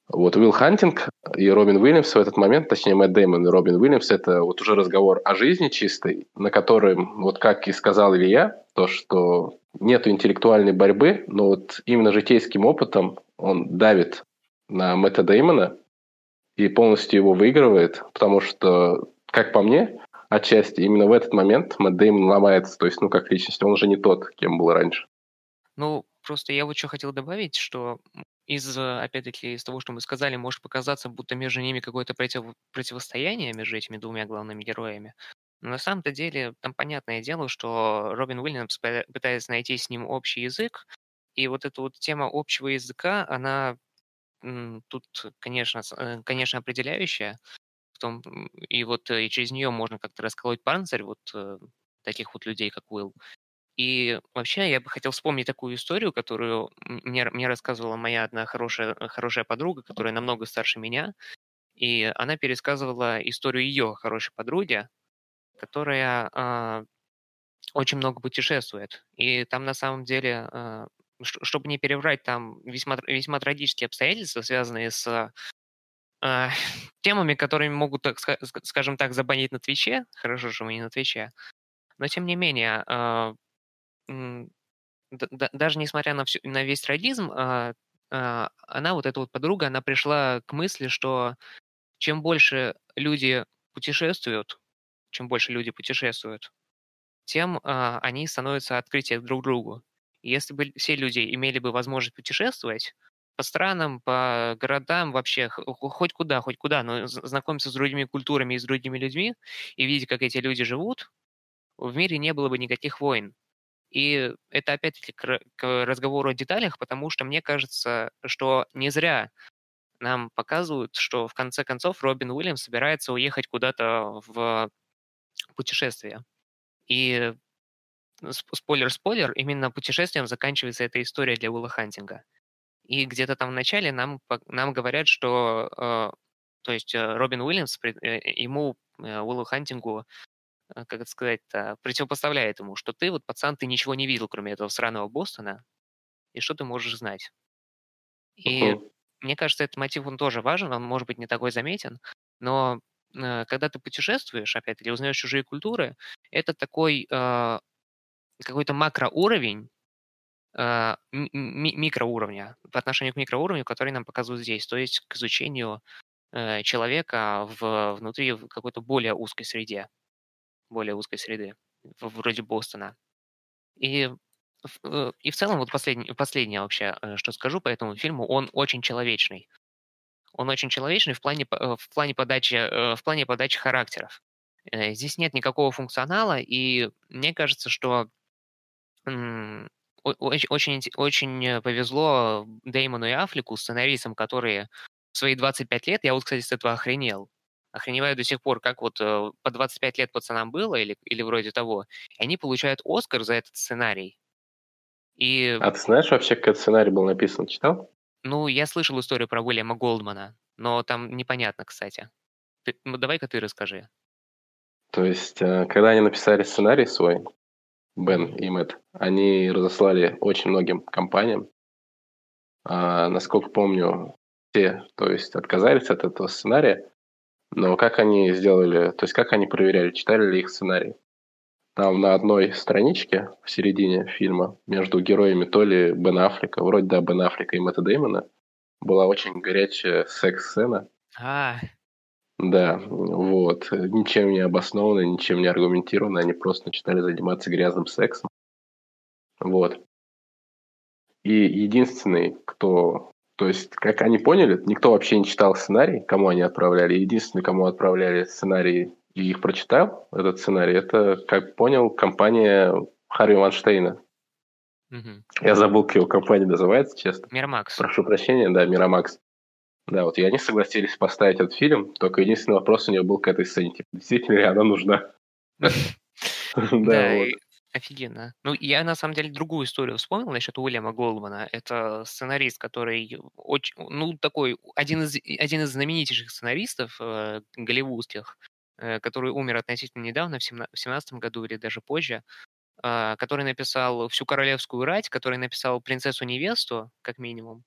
вот Уилл Хантинг и Робин Уильямс в этот момент, точнее Мэтт Дэймон и Робин Уильямс, это вот уже разговор о жизни чистой, на котором, вот как и сказал Илья, то, что нет интеллектуальной борьбы, но вот именно житейским опытом он давит на Мэтта Деймона и полностью его выигрывает, потому что, как по мне, отчасти. Именно в этот момент Мэтт Дэймон ломается, то есть, ну, как личность, он уже не тот, кем был раньше. Ну, просто я вот что хотел добавить, что из, опять-таки, из того, что мы сказали, может показаться, будто между ними какое-то против... противостояние между этими двумя главными героями. Но на самом-то деле там понятное дело, что Робин Уильямс пытается найти с ним общий язык, и вот эта вот тема общего языка, она тут, конечно, э, конечно, определяющая. В том, и вот э, и через нее можно как-то расколоть панцирь вот э, таких вот людей, как Уилл. И вообще я бы хотел вспомнить такую историю, которую мне, мне рассказывала моя одна хорошая, хорошая подруга, которая намного старше меня. И она пересказывала историю ее хорошей подруги, которая э, очень много путешествует. И там на самом деле, э, чтобы не переврать, там весьма, весьма трагические обстоятельства, связанные с э, темами, которыми могут, так, скажем так, забанить на Твиче. Хорошо, что мы не на Твиче. Но тем не менее, э, даже несмотря на, всю, на весь трагизм, э, э, она, вот эта вот подруга, она пришла к мысли, что чем больше люди путешествуют, чем больше люди путешествуют, тем э, они становятся открытие друг другу. Если бы все люди имели бы возможность путешествовать по странам, по городам, вообще хоть куда, хоть куда, но знакомиться с другими культурами и с другими людьми и видеть, как эти люди живут, в мире не было бы никаких войн. И это опять-таки к, к разговору о деталях, потому что мне кажется, что не зря нам показывают, что в конце концов Робин Уильямс собирается уехать куда-то в путешествие. И спойлер-спойлер, именно путешествием заканчивается эта история для Уилла Хантинга. И где-то там в начале нам, нам говорят, что э, то есть э, Робин Уильямс, э, ему, Уиллу Хантингу, как это сказать-то, противопоставляет ему, что ты вот, пацан, ты ничего не видел, кроме этого сраного Бостона, и что ты можешь знать. И uh-huh. мне кажется, этот мотив, он тоже важен, он может быть не такой заметен, но э, когда ты путешествуешь, опять-таки, узнаешь чужие культуры, это такой э, какой-то макроуровень, э, ми- микроуровня, по отношению к микроуровню, который нам показывают здесь, то есть к изучению э, человека в, внутри какой-то более узкой среде, более узкой среды, вроде Бостона. И э, и в целом, вот последнее, последнее вообще, э, что скажу по этому фильму, он очень человечный. Он очень человечный в плане, э, в плане, подачи, в плане подачи характеров. Здесь нет никакого функционала, и мне кажется, что очень, очень повезло Деймону и Афлику, сценаристам, которые в свои 25 лет, я вот, кстати, с этого охренел, охреневаю до сих пор, как вот э, по 25 лет пацанам было, или, или вроде того, и они получают Оскар за этот сценарий. И... А ты знаешь вообще, как этот сценарий был написан, читал? Ну, я слышал историю про Уильяма Голдмана, но там непонятно, кстати. Ты, ну, давай-ка ты расскажи. То есть, э, когда они написали сценарий свой, Бен и Мэтт, они разослали очень многим компаниям. А, насколько помню, все, то есть, отказались от этого сценария, но как они сделали, то есть как они проверяли, читали ли их сценарий? Там на одной страничке в середине фильма между героями то ли Бен Аффлека, вроде да, Бен Аффлека и Мэтта Деймона, была очень горячая секс-сцена. А. Да, вот. Ничем не обоснованно, ничем не аргументированно. Они просто начинали заниматься грязным сексом. Вот. И единственный, кто то есть, как они поняли, никто вообще не читал сценарий, кому они отправляли. Единственный, кому отправляли сценарий и их прочитал, этот сценарий, это, как понял, компания Харви Ванштейна. Угу. Я забыл, как его компания называется, честно. Мирамакс. Прошу прощения, да, Мирамакс. Да, вот и они согласились поставить этот фильм, только единственный вопрос у него был к этой сцене, типа, действительно ли она нужна? Да, Офигенно. Ну, я на самом деле другую историю вспомнил насчет Уильяма Голдмана. Это сценарист, который очень, ну, такой, один из, один из знаменитейших сценаристов э, голливудских, э, который умер относительно недавно, в 17 году или даже позже, э, который написал «Всю королевскую рать», который написал «Принцессу-невесту», как минимум.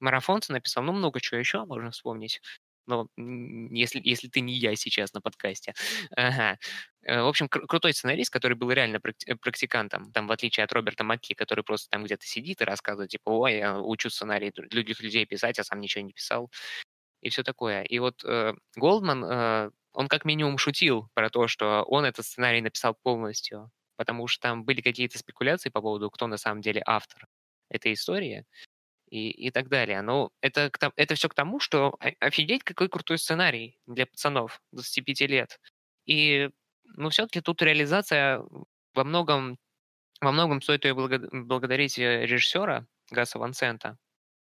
Марафонца написал, ну, много чего еще можно вспомнить но если, если ты не я сейчас на подкасте. Ага. Э, в общем, кру- крутой сценарист, который был реально практи- практикантом, там, в отличие от Роберта Макки, который просто там где-то сидит и рассказывает, типа, ой, я учу сценарий других людей писать, а сам ничего не писал. и все такое. И вот э, Голдман, э, он как минимум шутил про то, что он этот сценарий написал полностью, потому что там были какие-то спекуляции по поводу, кто на самом деле автор этой истории и, и так далее. Но это, это все к тому, что офигеть, какой крутой сценарий для пацанов 25 лет. И, ну, все-таки тут реализация во многом, во многом стоит ее благодарить э, режиссера Гаса Ван Сента,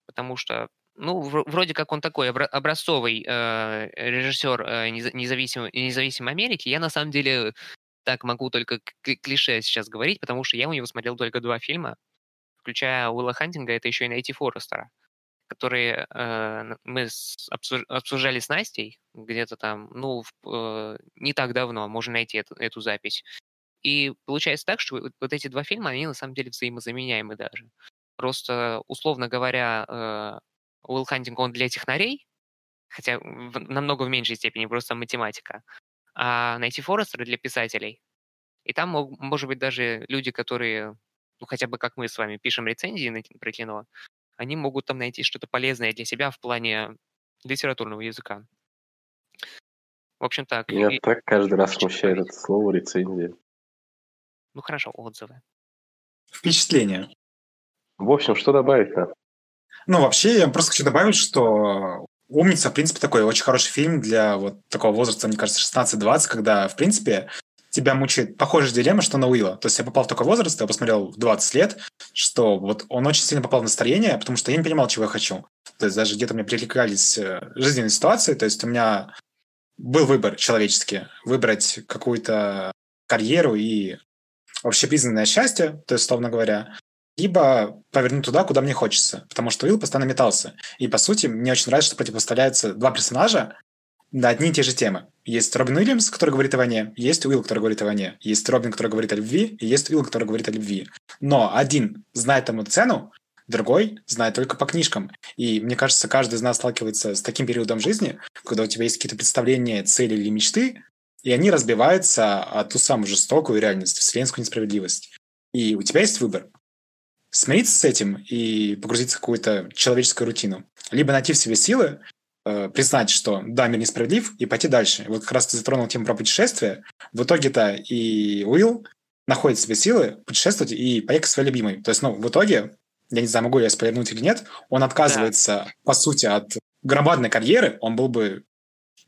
потому что ну, вроде как он такой образцовый э, режиссер э, независимой, независимой Америки. Я на самом деле так могу только клише сейчас говорить, потому что я у него смотрел только два фильма включая Уилла Хантинга, это еще и найти Форестера, которые э, мы с, обсуждали с Настей где-то там, ну, в, э, не так давно, можно найти эту, эту запись. И получается так, что вот эти два фильма, они на самом деле взаимозаменяемы даже. Просто, условно говоря, э, Уилл Хантинг, он для технарей, хотя в, намного в меньшей степени, просто математика. А найти Форестера для писателей. И там, может быть, даже люди, которые ну хотя бы как мы с вами пишем рецензии на, про кино, они могут там найти что-то полезное для себя в плане литературного языка. В общем так. Меня и... так каждый раз смущает это слово рецензия. Ну хорошо, отзывы. Впечатление. В общем, что добавить-то? Ну, вообще, я просто хочу добавить, что «Умница», в принципе, такой очень хороший фильм для вот такого возраста, мне кажется, 16-20, когда, в принципе, тебя мучает похожая дилемма, что на Уилла. То есть я попал в такой возраст, я посмотрел в 20 лет, что вот он очень сильно попал в настроение, потому что я не понимал, чего я хочу. То есть даже где-то мне привлекались э, жизненные ситуации, то есть у меня был выбор человеческий, выбрать какую-то карьеру и общепризнанное счастье, то есть, словно говоря, либо повернуть туда, куда мне хочется, потому что Уилл постоянно метался. И, по сути, мне очень нравится, что противопоставляются два персонажа, на одни и те же темы. Есть Робин Уильямс, который говорит о войне, есть Уилл, который говорит о войне, есть Робин, который говорит о любви, и есть Уилл, который говорит о любви. Но один знает ему цену, другой знает только по книжкам. И мне кажется, каждый из нас сталкивается с таким периодом жизни, когда у тебя есть какие-то представления, цели или мечты, и они разбиваются о ту самую жестокую реальность, вселенскую несправедливость. И у тебя есть выбор. Смириться с этим и погрузиться в какую-то человеческую рутину. Либо найти в себе силы э, признать, что да, мир несправедлив, и пойти дальше. Вот как раз ты затронул тему про путешествие. В итоге-то и Уилл находит себе силы путешествовать и поехать к своей любимой. То есть, ну, в итоге, я не знаю, могу я спойлернуть или нет, он отказывается, да. по сути, от громадной карьеры, он был бы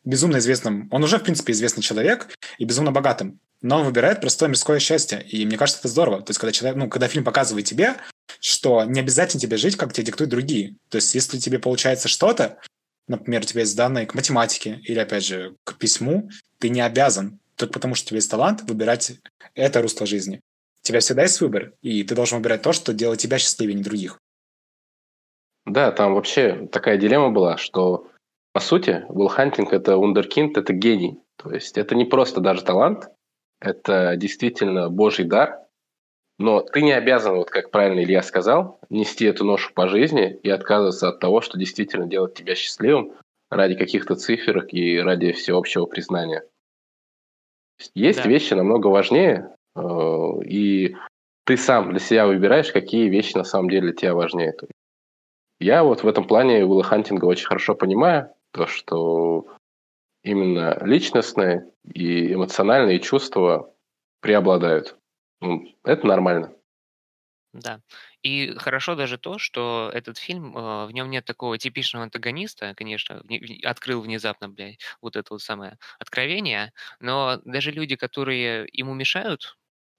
безумно известным, он уже, в принципе, известный человек и безумно богатым, но он выбирает простое мирское счастье, и мне кажется, это здорово. То есть, когда, человек, ну, когда фильм показывает тебе, что не обязательно тебе жить, как тебе диктуют другие. То есть, если тебе получается что-то, например, у тебя есть данные к математике или, опять же, к письму, ты не обязан, только потому что у тебя есть талант, выбирать это русло жизни. У тебя всегда есть выбор, и ты должен выбирать то, что делает тебя счастливее, не других. Да, там вообще такая дилемма была, что по сути Уилл Хантинг это ундеркинд, это гений. То есть это не просто даже талант, это действительно божий дар, но ты не обязан, вот как правильно Илья сказал, нести эту ношу по жизни и отказываться от того, что действительно делает тебя счастливым ради каких-то циферок и ради всеобщего признания. Есть да. вещи намного важнее, э, и ты сам для себя выбираешь, какие вещи на самом деле для тебя важнее. Я вот в этом плане Уилла Хантинга очень хорошо понимаю, то, что именно личностные и эмоциональные чувства преобладают. Это нормально. Да. И хорошо даже то, что этот фильм, э, в нем нет такого типичного антагониста, конечно, открыл внезапно, блядь, вот это вот самое откровение, но даже люди, которые ему мешают,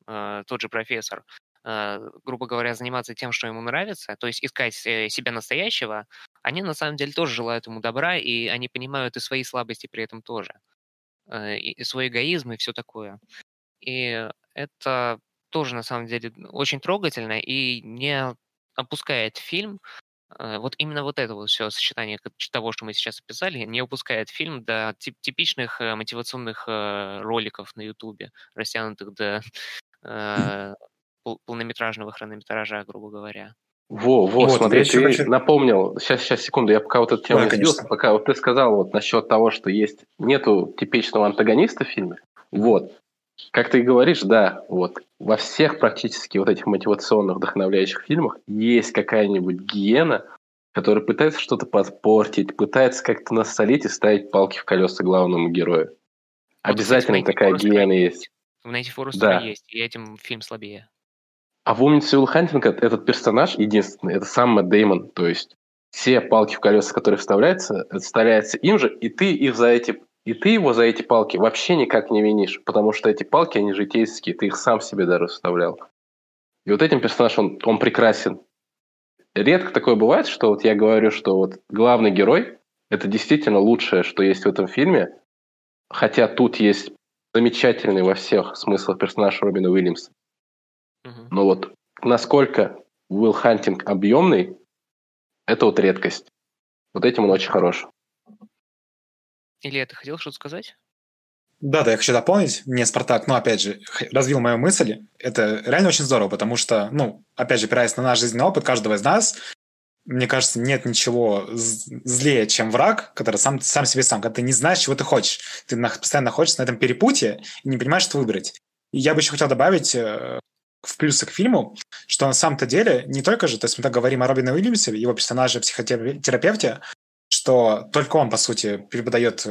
э, тот же профессор, э, грубо говоря, заниматься тем, что ему нравится, то есть искать себя настоящего, они на самом деле тоже желают ему добра, и они понимают и свои слабости при этом тоже, и свой эгоизм и все такое. И это тоже, на самом деле, очень трогательно и не опускает фильм, э, вот именно вот это вот все сочетание того, что мы сейчас описали, не упускает фильм до тип типичных э, мотивационных э, роликов на Ютубе, растянутых до э, полнометражного хронометража, грубо говоря. Во, во, вот, смотри, ты хочу... напомнил, сейчас, сейчас, секунду, я пока вот эту тему да, сбился, пока вот ты сказал вот насчет того, что есть, нету типичного антагониста в фильме, вот, как ты и говоришь, да, вот во всех практически вот этих мотивационных, вдохновляющих фильмах есть какая-нибудь гиена, который пытается что-то подпортить, пытается как-то насолить и ставить палки в колеса главному герою. Вот, Обязательно такая гиена есть. В Найти Форестера Да. есть, и этим фильм слабее. А в «Умнице Уилл Хантинга» этот персонаж единственный, это сам Мэтт Дэймон. То есть все палки в колеса, которые вставляются, это вставляется им же, и ты их за эти и ты его за эти палки вообще никак не винишь, потому что эти палки, они житейские, ты их сам себе даже вставлял. И вот этим персонаж, он, он прекрасен. Редко такое бывает, что вот я говорю, что вот главный герой – это действительно лучшее, что есть в этом фильме, хотя тут есть замечательный во всех смыслах персонаж Робина Уильямса. Но вот насколько Уилл Хантинг объемный, это вот редкость. Вот этим он очень хорош. Илья, ты хотел что-то сказать? Да, да, я хочу дополнить. Мне Спартак, ну, опять же, развил мою мысль. Это реально очень здорово, потому что, ну, опять же, опираясь на наш жизненный опыт каждого из нас, мне кажется, нет ничего злее, чем враг, который сам, сам себе сам, когда ты не знаешь, чего ты хочешь. Ты постоянно находишься на этом перепутье и не понимаешь, что выбрать. И я бы еще хотел добавить э, в плюсы к фильму, что на самом-то деле не только же, то есть мы так говорим о Робине Уильямсе, его персонаже, психотерапевте, что только он, по сути, преподает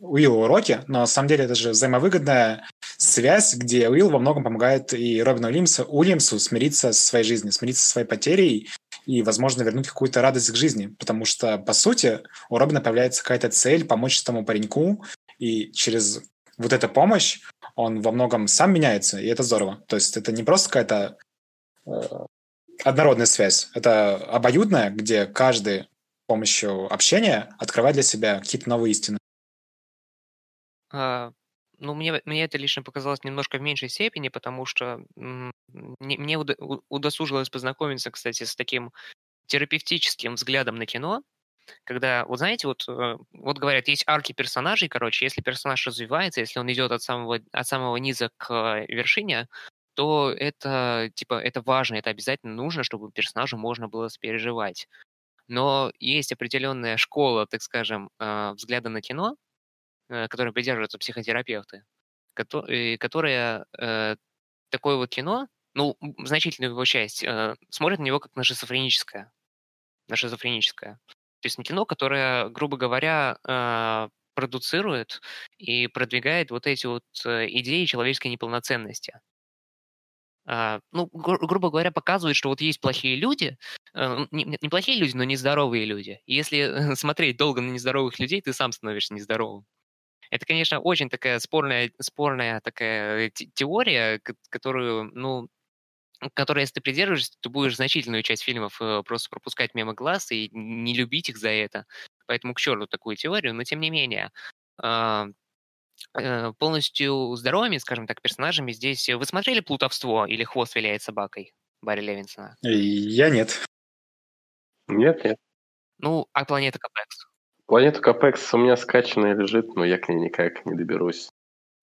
Уиллу уроки, но на самом деле это же взаимовыгодная связь, где Уилл во многом помогает и Робину Уильямсу, Уильямсу смириться со своей жизнью, смириться со своей потерей и, возможно, вернуть какую-то радость к жизни. Потому что, по сути, у Робина появляется какая-то цель помочь этому пареньку, и через вот эту помощь он во многом сам меняется, и это здорово. То есть это не просто какая-то э, однородная связь, это обоюдная, где каждый помощью общения открывает для себя какие-то новые истины. А, ну, мне, мне это лично показалось немножко в меньшей степени, потому что м, не- мне удосужилось познакомиться, кстати, с таким терапевтическим взглядом на кино, когда, вот знаете, вот, э, вот говорят, есть арки персонажей, короче, если персонаж развивается, если он идет от самого, от самого низа к э, вершине, то это, типа, это важно, это обязательно нужно, чтобы персонажу можно было сопереживать. Но есть определенная школа, так скажем, э, взгляда на кино, э, которой придерживаются психотерапевты, кото- которые э, такое вот кино, ну, значительную его часть, э, смотрят на него как на шизофреническое. На шизофреническое. То есть на кино, которое, грубо говоря, э, продуцирует и продвигает вот эти вот идеи человеческой неполноценности. А, ну, гру- грубо говоря, показывает, что вот есть плохие люди, э, не, не плохие люди, но нездоровые люди. И если э, смотреть долго на нездоровых людей, ты сам становишься нездоровым. Это, конечно, очень такая спорная, спорная такая те- теория, ко- которую, ну, которой, если ты придерживаешься, ты будешь значительную часть фильмов э, просто пропускать мимо глаз и не любить их за это. Поэтому к черту такую теорию, но тем не менее. Э, полностью здоровыми, скажем так, персонажами здесь... Вы смотрели «Плутовство» или «Хвост виляет собакой» Барри Левинсона? И Я нет. Нет, нет. Ну, а «Планета Капекс»? Планету Капекс у меня скачанная лежит, но я к ней никак не доберусь.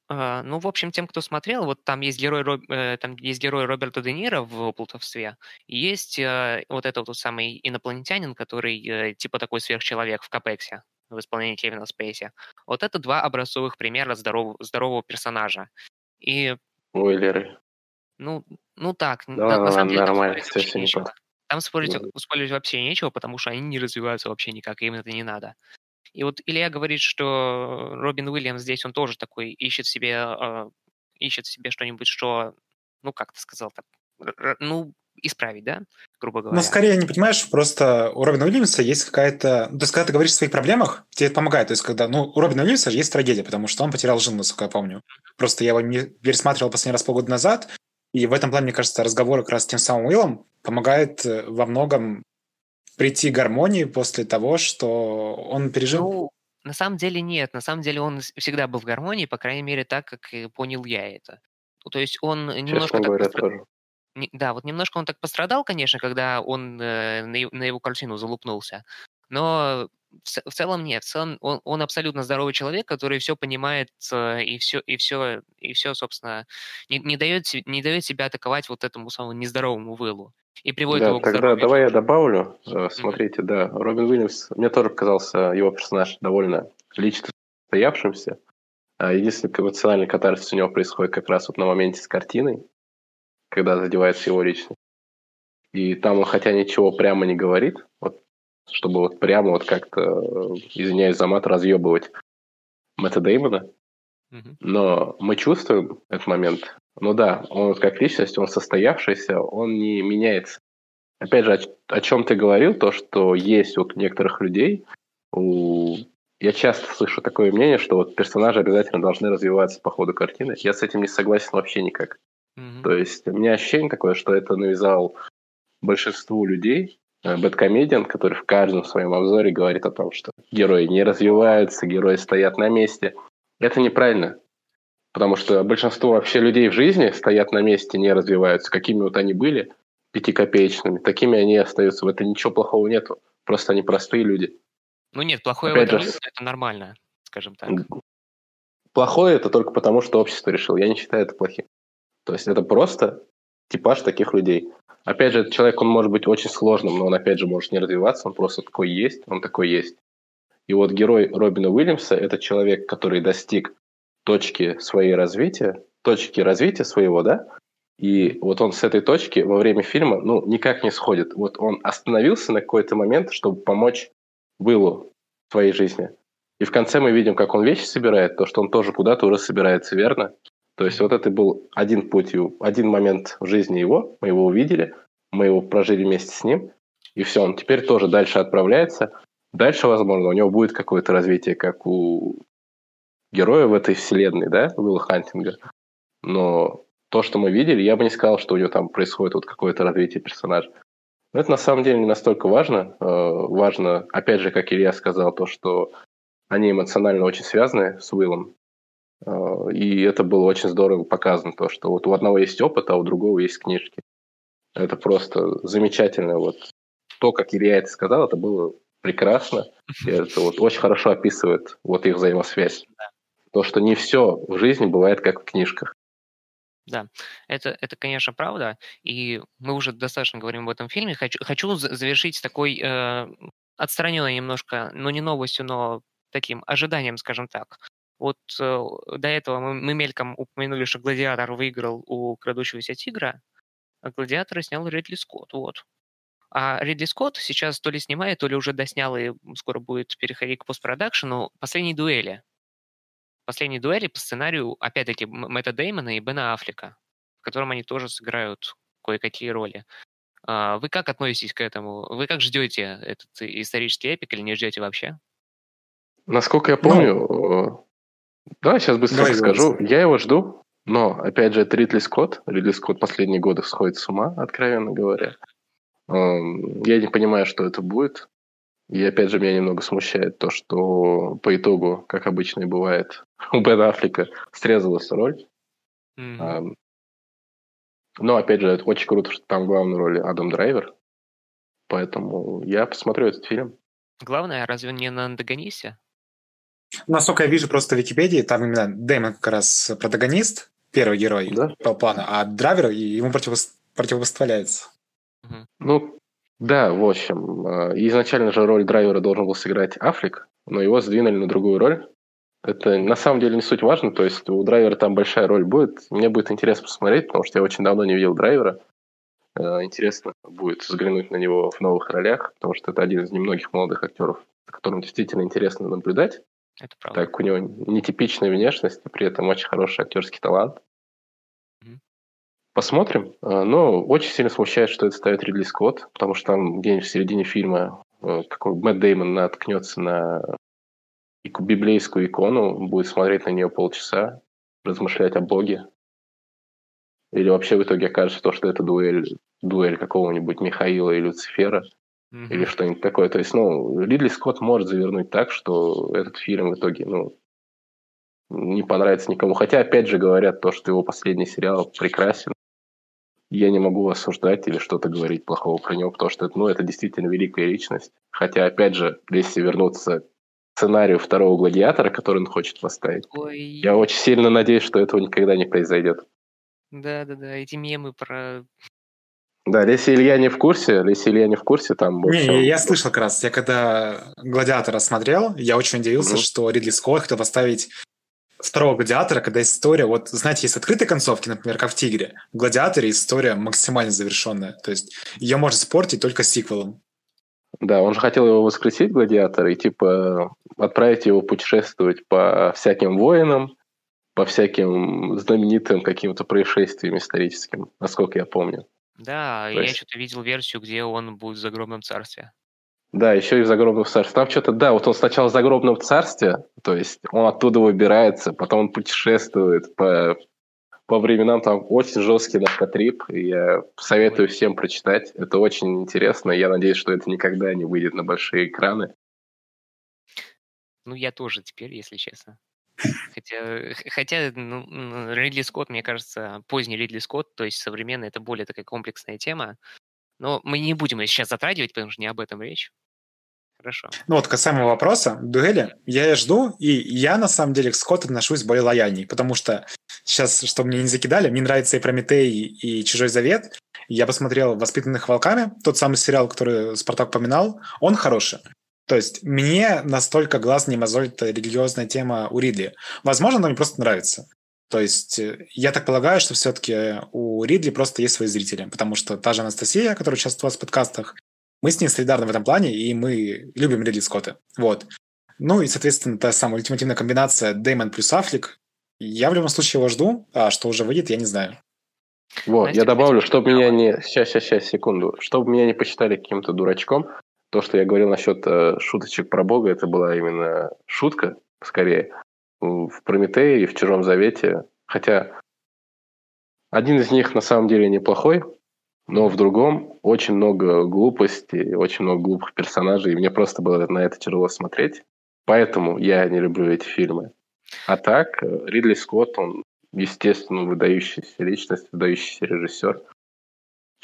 А, ну, в общем, тем, кто смотрел, вот там есть герой, Роб- э, там есть герой Роберта Де Ниро в «Плутовстве», и есть э, вот этот вот самый инопланетянин, который э, типа такой сверхчеловек в Капексе в исполнении Кевина Спейси. Вот это два образцовых примера здорового, здорового персонажа. И, Ойлеры. ну, ну так, Да на, на самом деле там нормально, спорить всё нечего. неплохо. Там спорить, спорить вообще нечего, потому что они не развиваются вообще никак, и им это не надо. И вот Илья говорит, что Робин Уильямс здесь, он тоже такой ищет себе, э, ищет себе что-нибудь, что, ну, как ты сказал, так, ну, исправить, да, грубо говоря. Ну, скорее, не понимаешь, просто у Робина Уильямса есть какая-то... Ну, то есть, когда ты говоришь о своих проблемах, тебе это помогает. То есть, когда... Ну, у Робина Уильямса же есть трагедия, потому что он потерял жену, насколько я помню. Просто я его не пересматривал последний раз полгода назад, и в этом плане, мне кажется, разговор как раз с тем самым Уиллом помогает э, во многом прийти к гармонии после того, что он пережил. Ну, на самом деле нет, на самом деле он всегда был в гармонии, по крайней мере, так, как и понял я это. То есть он немножко Честно так говоря, постра- тоже. Не- Да, вот немножко он так пострадал, конечно, когда он э, на, его картину залупнулся. Но в, целом нет. В целом он, он абсолютно здоровый человек, который все понимает э, и все, и все, и все, собственно, не, не дает, не дает себя атаковать вот этому самому нездоровому вылу. И приводит Да, его к тогда здоровью. давай я добавлю. Э, Смотрите, да, Робин Уильямс, мне тоже показался его персонаж довольно лично стоявшимся. А Единственный эмоциональный катарсис у него происходит как раз вот на моменте с картиной, когда задевается его личность. И там он хотя ничего прямо не говорит, вот чтобы вот прямо вот как-то, извиняюсь за мат, разъебывать Мэтта Деймона. Но мы чувствуем этот момент. Ну да, он как личность, он состоявшийся, он не меняется. Опять же, о, о чем ты говорил, то, что есть у некоторых людей, у... я часто слышу такое мнение, что вот персонажи обязательно должны развиваться по ходу картины. Я с этим не согласен вообще никак. Mm-hmm. То есть у меня ощущение такое, что это навязал большинству людей, э, Бэткомедиан, который в каждом своем обзоре говорит о том, что герои не развиваются, герои стоят на месте. Это неправильно. Потому что большинство вообще людей в жизни стоят на месте, не развиваются. Какими вот они были, пятикопеечными, такими они остаются. В этом ничего плохого нету. Просто они простые люди. Ну нет, плохое Опять в этом же, нет, это нормально, скажем так. Плохое это только потому, что общество решило. Я не считаю это плохим. То есть это просто типаж таких людей. Опять же, этот человек, он может быть очень сложным, но он, опять же, может не развиваться, он просто такой есть, он такой есть. И вот герой Робина Уильямса – это человек, который достиг точки своей развития, точки развития своего, да, и вот он с этой точки во время фильма, ну, никак не сходит. Вот он остановился на какой-то момент, чтобы помочь Уиллу в своей жизни. И в конце мы видим, как он вещи собирает, то, что он тоже куда-то уже собирается, верно? То есть вот это был один путь, один момент в жизни его, мы его увидели, мы его прожили вместе с ним, и все, он теперь тоже дальше отправляется. Дальше, возможно, у него будет какое-то развитие, как у героя в этой вселенной, да, Уилла Хантинга. Но то, что мы видели, я бы не сказал, что у него там происходит вот какое-то развитие персонажа. Но это на самом деле не настолько важно. Э, важно, опять же, как Илья сказал, то, что они эмоционально очень связаны с Уиллом. Э, и это было очень здорово показано, то, что вот у одного есть опыт, а у другого есть книжки. Это просто замечательно. Вот то, как Илья это сказал, это было прекрасно. И это вот очень хорошо описывает вот их взаимосвязь. То, что не все в жизни бывает как в книжках. Да, это, это, конечно, правда. И мы уже достаточно говорим об этом фильме. Хочу, хочу завершить такой э, отстраненной немножко, ну не новостью, но таким ожиданием, скажем так. Вот э, до этого мы, мы мельком упомянули, что «Гладиатор» выиграл у «Крадущегося тигра», а «Гладиатора» снял Ридли Скотт, вот. А Ридли Скотт сейчас то ли снимает, то ли уже доснял и скоро будет переходить к постпродакшену «Последней дуэли». «Последней дуэли» по сценарию, опять-таки, Мэтта Деймона и Бена Аффлека, в котором они тоже сыграют кое-какие роли. А вы как относитесь к этому? Вы как ждете этот исторический эпик или не ждете вообще? Насколько я помню, ну, да, сейчас быстро Давай скажу. Я его жду, но, опять же, это Ридли Скотт. Ридли Скотт последние годы сходит с ума, откровенно говоря. Я не понимаю, что это будет. И опять же, меня немного смущает то, что по итогу, как обычно и бывает, у Бена Аффлека срезалась роль. Mm-hmm. Но, опять же, это очень круто, что там главную роль Адам Драйвер. Поэтому я посмотрю этот фильм. Главное, разве не на антагонисе? Насколько я вижу просто в Википедии, там именно Дэймон как раз протагонист, первый герой да? по плану, а драйвер ему противопоставляется. Ну, да, в общем. Э, изначально же роль драйвера должен был сыграть Аффлек, но его сдвинули на другую роль. Это на самом деле не суть важно, то есть у драйвера там большая роль будет. Мне будет интересно посмотреть, потому что я очень давно не видел драйвера. Э, интересно будет взглянуть на него в новых ролях, потому что это один из немногих молодых актеров, за которым действительно интересно наблюдать. Это правда. Так у него нетипичная внешность, и при этом очень хороший актерский талант. Mm-hmm. Посмотрим. А, но очень сильно смущает, что это ставит Ридли Скотт, потому что там где-нибудь в середине фильма какой э, Мэтт Деймон наткнется на библейскую икону, будет смотреть на нее полчаса, размышлять о Боге. Или вообще в итоге окажется то, что это дуэль, дуэль какого-нибудь Михаила и Люцифера – mm-hmm. или что-нибудь такое. То есть, ну, Ридли Скотт может завернуть так, что этот фильм в итоге, ну, не понравится никому. Хотя, опять же, говорят то, что его последний сериал прекрасен. Я не могу осуждать или что-то говорить плохого про него, потому что это, ну, это действительно великая личность. Хотя, опять же, если вернуться к сценарию второго гладиатора, который он хочет поставить, Ой. я очень сильно надеюсь, что этого никогда не произойдет. Да, да, да. Эти мемы про да, если Илья не в курсе, если Илья не в курсе, там... Не, не, я слышал как раз. Я когда «Гладиатора» смотрел, я очень удивился, mm что Ридли Скотт хотел поставить второго «Гладиатора», когда история... Вот, знаете, есть открытые концовки, например, как в «Тигре». В «Гладиаторе» история максимально завершенная. То есть ее можно спортить только сиквелом. Да, он же хотел его воскресить, гладиатора, и типа отправить его путешествовать по всяким воинам, по всяким знаменитым каким-то происшествиям историческим, насколько я помню. Да, То я есть... что-то видел версию, где он будет в загробном царстве. Да, еще и в загробном царстве. Там что-то, да, вот он сначала в загробном царстве, то есть он оттуда выбирается, потом он путешествует по, по временам, там очень жесткий наркотрип, и я советую всем прочитать. Это очень интересно, я надеюсь, что это никогда не выйдет на большие экраны. Ну, я тоже теперь, если честно. Хотя, хотя ну, Ридли Скотт, мне кажется, поздний Ридли Скотт, то есть современный, это более такая комплексная тема. Но мы не будем ее сейчас затрагивать, потому что не об этом речь. Хорошо. Ну вот касаемо вопроса, дуэли, я ее жду, и я на самом деле к Скотту отношусь более лояльней, потому что сейчас, чтобы мне не закидали, мне нравится и Прометей, и Чужой Завет. Я посмотрел «Воспитанных волками», тот самый сериал, который Спартак поминал, он хороший. То есть мне настолько глаз не мозолит религиозная тема у Ридли. Возможно, она мне просто нравится. То есть э, я так полагаю, что все-таки у Ридли просто есть свои зрители, потому что та же Анастасия, которая участвовала в подкастах, мы с ней солидарны в этом плане, и мы любим Ридли Скотта. Вот. Ну и, соответственно, та самая ультимативная комбинация Дэймон плюс Аффлек. Я в любом случае его жду, а что уже выйдет, я не знаю. Вот, Знаете, я добавлю, чтобы меня не... Сейчас, сейчас, сейчас, секунду. Чтобы меня не посчитали каким-то дурачком, то, что я говорил насчет э, шуточек про Бога, это была именно шутка, скорее, в Прометее и в Чужом Завете. Хотя один из них на самом деле неплохой, но в другом очень много глупости, очень много глупых персонажей, и мне просто было на это тяжело смотреть. Поэтому я не люблю эти фильмы. А так, э, Ридли Скотт, он, естественно, выдающаяся личность, выдающийся режиссер.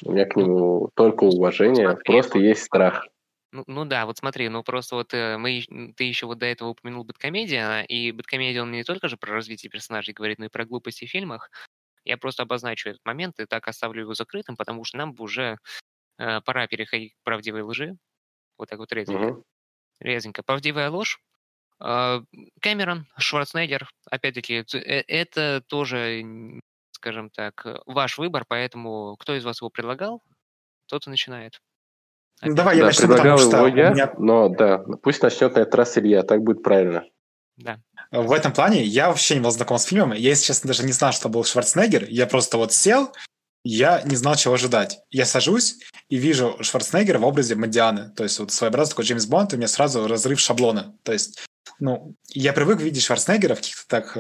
У меня к нему только уважение, Смотри, просто есть страх. Ну, ну да, вот смотри, ну просто вот э, мы, ты еще вот до этого упомянул Бэткомедия, и Бэткомедия, он не только же про развитие персонажей говорит, но и про глупости в фильмах. Я просто обозначу этот момент и так оставлю его закрытым, потому что нам бы уже э, пора переходить к правдивой лжи. Вот так вот резенько. Угу. Резенько. Правдивая ложь. Э, Кэмерон, Шварценеггер, опять-таки, э, это тоже, скажем так, ваш выбор, поэтому кто из вас его предлагал, тот и начинает. Ну, давай, я да, начну, предлагал потому что я, меня... но да, пусть начнет на этот раз Илья, так будет правильно. Да. В этом плане я вообще не был знаком с фильмом. Я, если честно, даже не знал, что был Шварценеггер. Я просто вот сел, я не знал, чего ожидать. Я сажусь и вижу Шварценеггера в образе Мадианы. То есть вот своеобразный такой Джеймс Бонд, и у меня сразу разрыв шаблона. То есть, ну, я привык видеть Шварценеггера в каких-то так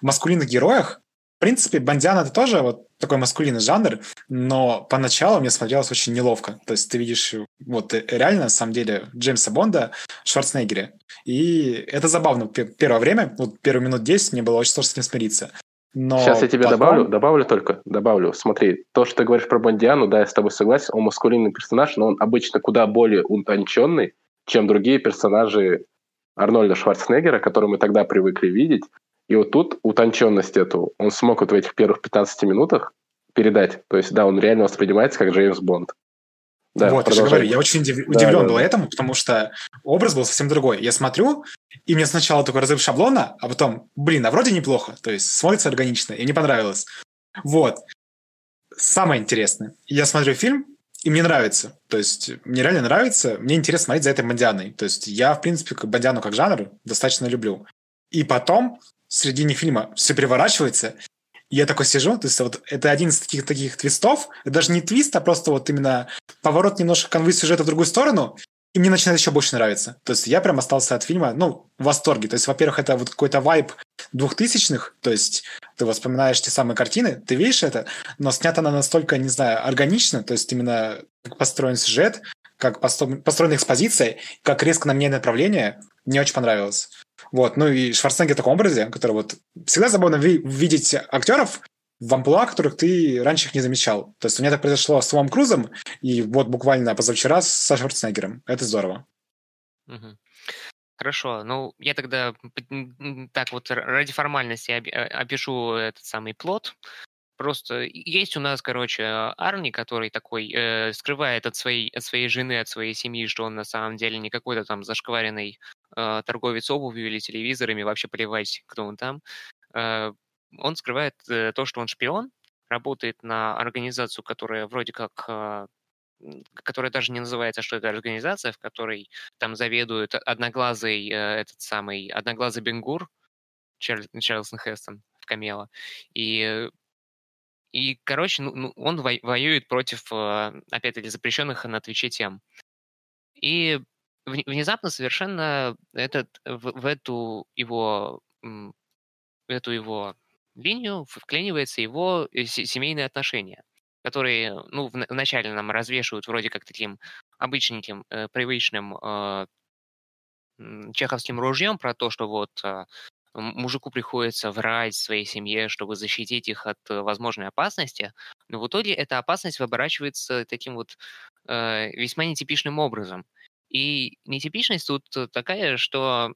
маскулинных героях, принципе, Бандиан это тоже вот такой маскулинный жанр, но поначалу мне смотрелось очень неловко. То есть ты видишь вот э, реально, на самом деле, Джеймса Бонда в Шварценеггере. И это забавно. Первое время, вот первые минут 10 мне было очень сложно с ним смириться. Но Сейчас я тебе потом... добавлю, добавлю только, добавлю. Смотри, то, что ты говоришь про Бондиану, да, я с тобой согласен, он маскулинный персонаж, но он обычно куда более утонченный, чем другие персонажи Арнольда Шварценеггера, которые мы тогда привыкли видеть. И вот тут утонченность эту он смог вот в этих первых 15 минутах передать. То есть, да, он реально воспринимается как Джеймс Бонд. Да, вот, я же говорю, я очень удив... да, удивлен да, был да. этому, потому что образ был совсем другой. Я смотрю, и мне сначала такой разрыв шаблона, а потом, блин, а вроде неплохо. То есть смотрится органично, и мне понравилось. Вот. Самое интересное. Я смотрю фильм, и мне нравится. То есть мне реально нравится. Мне интересно смотреть за этой Бандианой. То есть я, в принципе, как Бандиану как жанр достаточно люблю. И потом в середине фильма все переворачивается, и я такой сижу, то есть вот это один из таких таких твистов, это даже не твист, а просто вот именно поворот немножко конвы сюжета в другую сторону, и мне начинает еще больше нравиться. То есть я прям остался от фильма, ну, в восторге. То есть, во-первых, это вот какой-то вайб двухтысячных, то есть ты вспоминаешь те самые картины, ты видишь это, но снято она настолько, не знаю, органично, то есть именно как построен сюжет, как построена экспозиция, как резко на меня направление, мне очень понравилось. Вот, ну и Шварценеггер в таком образе, который вот всегда забавно ви- видеть актеров в амплуа, которых ты раньше их не замечал. То есть у меня так произошло с Томом Крузом, и вот буквально позавчера со Шварценеггером. Это здорово. Хорошо, ну я тогда так вот ради формальности опишу этот самый плод. Просто есть у нас, короче, Арни, который такой э, скрывает от своей, от своей жены, от своей семьи, что он на самом деле не какой-то там зашкваренный торговец обувью или телевизорами, вообще плевать, кто он там. Э, он скрывает э, то, что он шпион, работает на организацию, которая вроде как э, которая даже не называется, что это организация, в которой там заведует одноглазый, э, этот самый, одноглазый Бенгур, Чарль, Чарльсон Хестон в Камела. И и, короче, ну, ну он воюет против, э, опять-таки, запрещенных на Твиче тем. И внезапно совершенно этот, в, в эту его в эту его линию вклинивается его э, семейные отношения, которые, ну, вначале нам развешивают вроде как таким обычненьким, э, привычным э, чеховским ружьем про то, что вот э, мужику приходится врать своей семье, чтобы защитить их от э, возможной опасности, но в итоге эта опасность оборачивается таким вот э, весьма нетипичным образом. И нетипичность тут такая, что,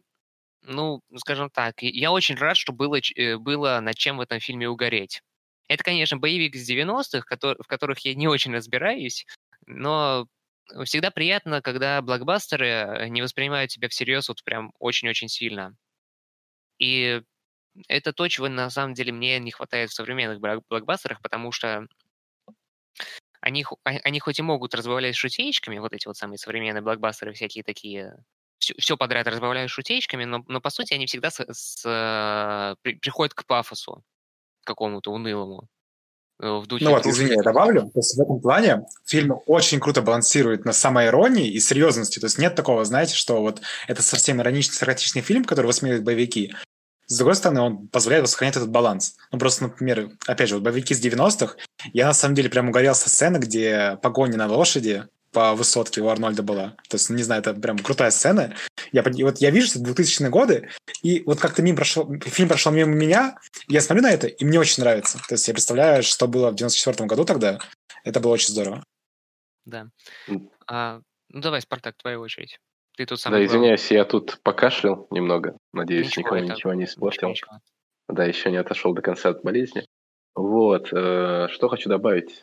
ну, скажем так, я очень рад, что было, э, было над чем в этом фильме угореть. Это, конечно, боевик из 90-х, в которых я не очень разбираюсь, но всегда приятно, когда блокбастеры не воспринимают тебя всерьез вот прям очень-очень сильно. И это то, чего на самом деле мне не хватает в современных блокбастерах, потому что они, а, они хоть и могут разбавлять шутеечками, вот эти вот самые современные блокбастеры, всякие такие, все, все подряд разбавляют шутеечками, но, но по сути они всегда с, с, э, при, приходят к пафосу какому-то унылому. Э, в духе ну вот, извини, я добавлю. То есть в этом плане фильм очень круто балансирует на самой иронии и серьезности. То есть нет такого, знаете, что вот это совсем ироничный, саркастичный фильм, который высмеивает боевики, с другой стороны, он позволяет сохранять этот баланс. Ну, просто, например, опять же, вот боевики с 90-х, я на самом деле прям угорел со сцены, где погоня на лошади по высотке у Арнольда была. То есть, не знаю, это прям крутая сцена. Я, вот я вижу, что 2000-е годы, и вот как-то мимо прошел, фильм прошел мимо меня, я смотрю на это, и мне очень нравится. То есть я представляю, что было в 94-м году тогда. Это было очень здорово. Да. А, ну давай, Спартак, твоя очередь. Ты тут сам. Да, извиняюсь, я тут покашлял немного. Надеюсь, ничего, никому ничего не испортил. Ничего, ничего. Да, еще не отошел до конца от болезни. Вот, э, что хочу добавить.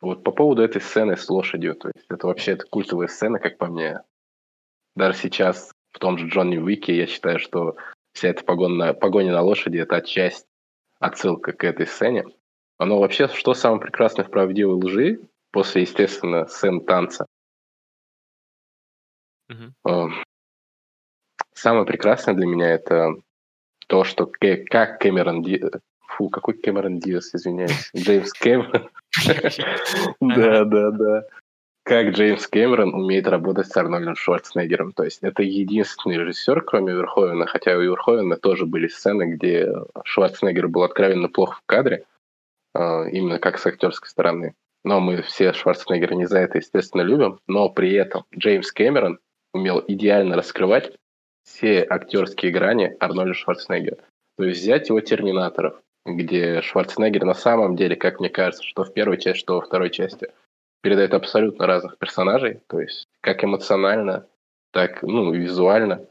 Вот по поводу этой сцены с лошадью. То есть это вообще это культовая сцена, как по мне. Даже сейчас в том же Джонни Уике я считаю, что вся эта погоня, погоня на лошади – это отчасти отсылка к этой сцене. Оно вообще, что самое прекрасное в правдивой лжи, после, естественно, сцен танца, Самое прекрасное для меня это то, что как Кэмерон Ди... Фу, какой Кэмерон Диас, извиняюсь. Джеймс Кэмерон. Да, да, да. Как Джеймс Кэмерон умеет работать с Арнольдом Шварценеггером. То есть это единственный режиссер, кроме Верховена, хотя у Верховена тоже были сцены, где Шварценеггер был откровенно плохо в кадре, а, именно как с актерской стороны. Но мы все Шварценеггера не за это, естественно, любим. Но при этом Джеймс Кэмерон умел идеально раскрывать все актерские грани Арнольда Шварценеггера. То есть взять его «Терминаторов», где Шварценеггер на самом деле, как мне кажется, что в первой части, что во второй части, передает абсолютно разных персонажей, то есть как эмоционально, так ну, визуально.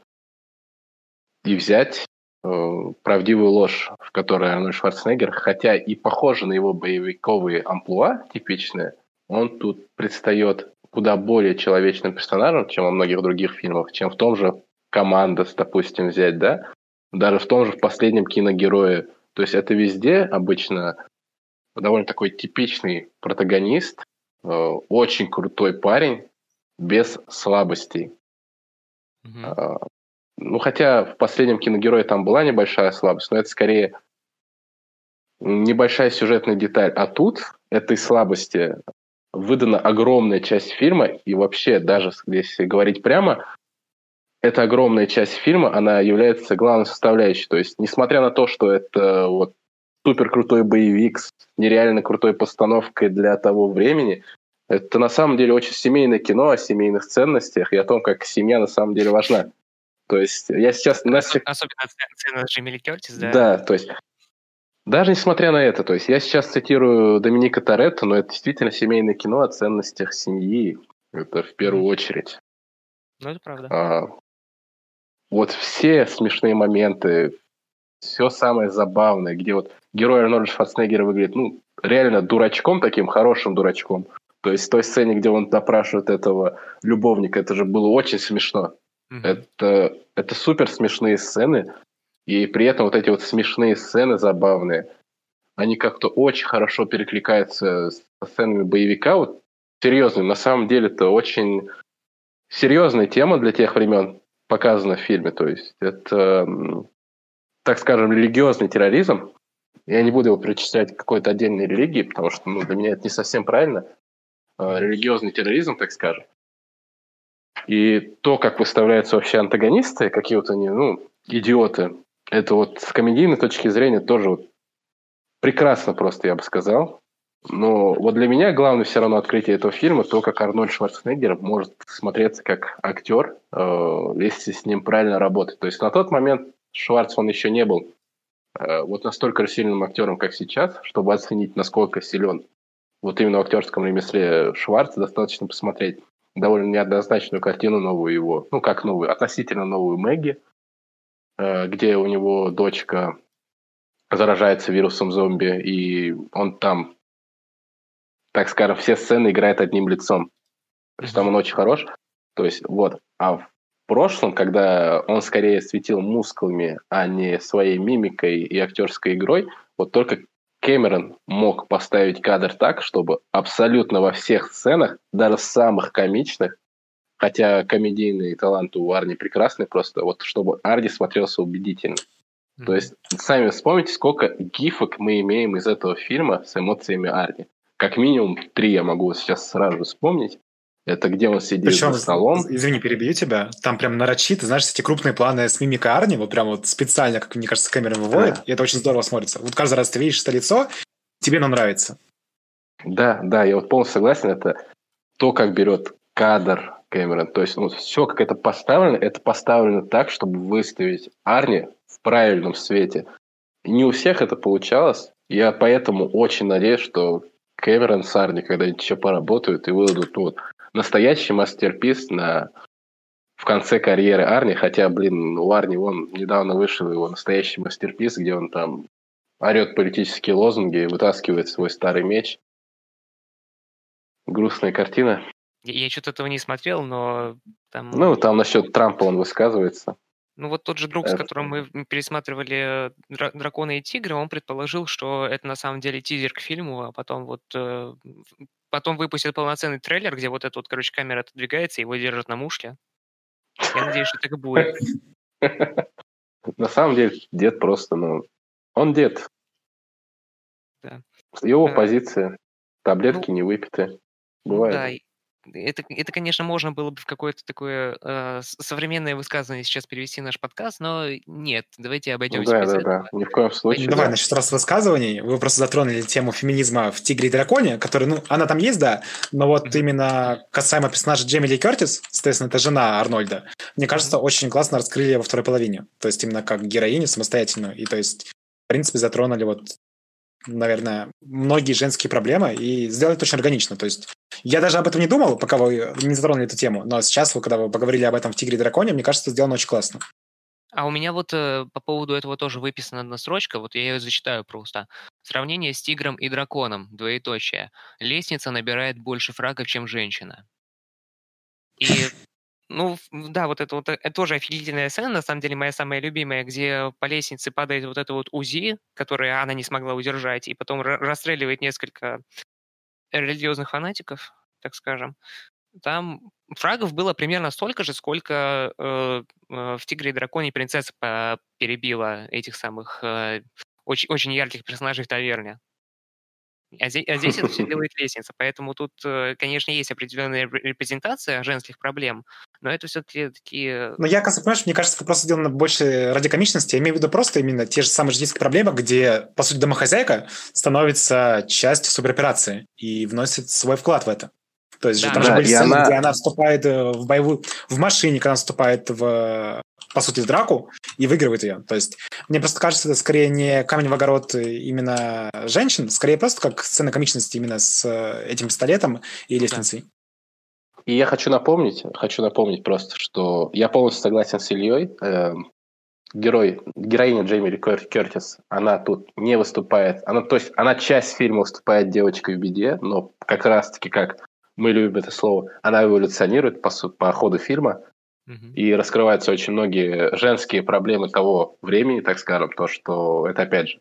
И взять э, правдивую ложь, в которой Арнольд Шварценеггер, хотя и похоже на его боевиковые амплуа типичные, он тут предстает куда более человечным персонажем, чем во многих других фильмах, чем в том же «Командос», допустим, взять, да? Даже в том же в последнем киногерое. То есть это везде обычно довольно такой типичный протагонист, э, очень крутой парень, без слабостей. Mm-hmm. Ну, хотя в последнем киногерое там была небольшая слабость, но это скорее небольшая сюжетная деталь. А тут этой слабости выдана огромная часть фильма, и вообще, даже если говорить прямо, эта огромная часть фильма, она является главной составляющей. То есть, несмотря на то, что это вот супер крутой боевик с нереально крутой постановкой для того времени, это на самом деле очень семейное кино о семейных ценностях и о том, как семья на самом деле важна. То есть я сейчас... Особенно сцена с Джимми Кертис, да? Да, то есть даже несмотря на это, то есть я сейчас цитирую Доминика Торетто, но это действительно семейное кино о ценностях семьи. Это в первую очередь. Ну, это правда. А, вот все смешные моменты, все самое забавное, где вот герой Арнольда Шварценеггера выглядит, ну, реально дурачком таким, хорошим дурачком. То есть в той сцене, где он допрашивает этого любовника, это же было очень смешно. Mm-hmm. Это, это супер смешные сцены, и при этом вот эти вот смешные сцены забавные, они как-то очень хорошо перекликаются с сценами боевика. Вот серьезный. На самом деле это очень серьезная тема для тех времен показана в фильме. То есть это, так скажем, религиозный терроризм. Я не буду его причислять к какой-то отдельной религии, потому что ну, для меня это не совсем правильно. А, религиозный терроризм, так скажем. И то, как выставляются вообще антагонисты, какие-то они, ну, идиоты, это вот с комедийной точки зрения тоже вот прекрасно просто, я бы сказал. Но вот для меня главное все равно открытие этого фильма то, как Арнольд Шварценеггер может смотреться как актер, э, если с ним правильно работать. То есть на тот момент Шварц, он еще не был э, вот настолько сильным актером, как сейчас, чтобы оценить, насколько силен вот именно в актерском ремесле Шварца, достаточно посмотреть довольно неоднозначную картину новую его, ну как новую, относительно новую Мэгги, где у него дочка заражается вирусом зомби, и он там так скажем, все сцены играет одним лицом. То есть там он очень хорош. То есть вот. А в прошлом, когда он скорее светил мускулами, а не своей мимикой и актерской игрой, вот только Кэмерон мог поставить кадр так, чтобы абсолютно во всех сценах, даже самых комичных, хотя комедийные таланты у Арни прекрасны, просто вот чтобы Арни смотрелся убедительно. Mm-hmm. То есть сами вспомните, сколько гифок мы имеем из этого фильма с эмоциями Арни как минимум три я могу сейчас сразу вспомнить. Это где он сидит Причем, за столом. Извини, перебью тебя. Там прям нарочито, знаешь, эти крупные планы с мимикой Арни, вот прям вот специально, как мне кажется, камера выводит, да. и это очень здорово смотрится. Вот каждый раз ты видишь это лицо, тебе оно нравится. Да, да, я вот полностью согласен. Это то, как берет кадр Кэмерон. То есть ну, все, как это поставлено, это поставлено так, чтобы выставить Арни в правильном свете. Не у всех это получалось. Я поэтому очень надеюсь, что Кэмерон с Арни когда-нибудь еще поработают и выдадут ну, вот, настоящий мастерпис на в конце карьеры Арни, хотя, блин, у Арни вон недавно вышел его настоящий мастерпис, где он там орет политические лозунги, вытаскивает свой старый меч. Грустная картина. Я, я что-то этого не смотрел, но там... Ну, там насчет Трампа он высказывается. Ну вот тот же друг, с которым мы пересматривали «Драконы и тигры», он предположил, что это на самом деле тизер к фильму, а потом вот э, потом выпустят полноценный трейлер, где вот эта вот, короче, камера отодвигается, его держат на мушле. Я надеюсь, что так и будет. На самом деле, дед просто, ну, он дед. Да. Его позиция, таблетки ну, не выпиты. Ну Бывает. Да, это, это, конечно, можно было бы в какое-то такое э, современное высказывание сейчас перевести наш подкаст, но нет, давайте обойдемся да, без да, этого. Да, ни в коем случае. Давай, да. значит, раз высказываний, вы просто затронули тему феминизма в «Тигре и драконе», который, ну, она там есть, да, но вот mm-hmm. именно касаемо персонажа Джейми Ли Кертис, соответственно, это жена Арнольда, мне кажется, mm-hmm. очень классно раскрыли во второй половине, то есть именно как героиню самостоятельную, и то есть, в принципе, затронули вот наверное, многие женские проблемы и сделать это очень органично. То есть я даже об этом не думал, пока вы не затронули эту тему, но сейчас, когда вы поговорили об этом в «Тигре и драконе», мне кажется, сделано очень классно. А у меня вот э, по поводу этого тоже выписана одна строчка, вот я ее зачитаю просто. Сравнение с тигром и драконом, двоеточие. Лестница набирает больше фрагов, чем женщина. И ну, да, вот это вот это тоже офигительная сцена, на самом деле, моя самая любимая, где по лестнице падает вот это вот УЗИ, которое она не смогла удержать, и потом расстреливает несколько религиозных фанатиков, так скажем. Там фрагов было примерно столько же, сколько э, э, в «Тигре и драконе» принцесса перебила этих самых э, очень, очень ярких персонажей в таверне. А здесь, а здесь это все делает лестница. Поэтому тут, э, конечно, есть определенная репрезентация женских проблем, но это все-таки такие... Ну, я, понимаешь, мне кажется, это просто сделано больше ради комичности. Я имею в виду просто именно те же самые житейские проблемы, где, по сути, домохозяйка становится частью супероперации и вносит свой вклад в это. То есть да, же там да, же были сцены, она... где она вступает э, в боевую... В машине, когда она вступает в по сути, в драку и выигрывает ее. То есть мне просто кажется, это скорее не камень в огород именно женщин, скорее просто как сцена комичности именно с э, этим пистолетом и лестницей. И я хочу напомнить, хочу напомнить просто, что я полностью согласен с Ильей. Э, герой, героиня Джейми Ли Кертис, она тут не выступает, она, то есть она часть фильма выступает девочкой в беде, но как раз-таки, как мы любим это слово, она эволюционирует по, по ходу фильма, и раскрываются очень многие женские проблемы того времени, так скажем, то, что это, опять же,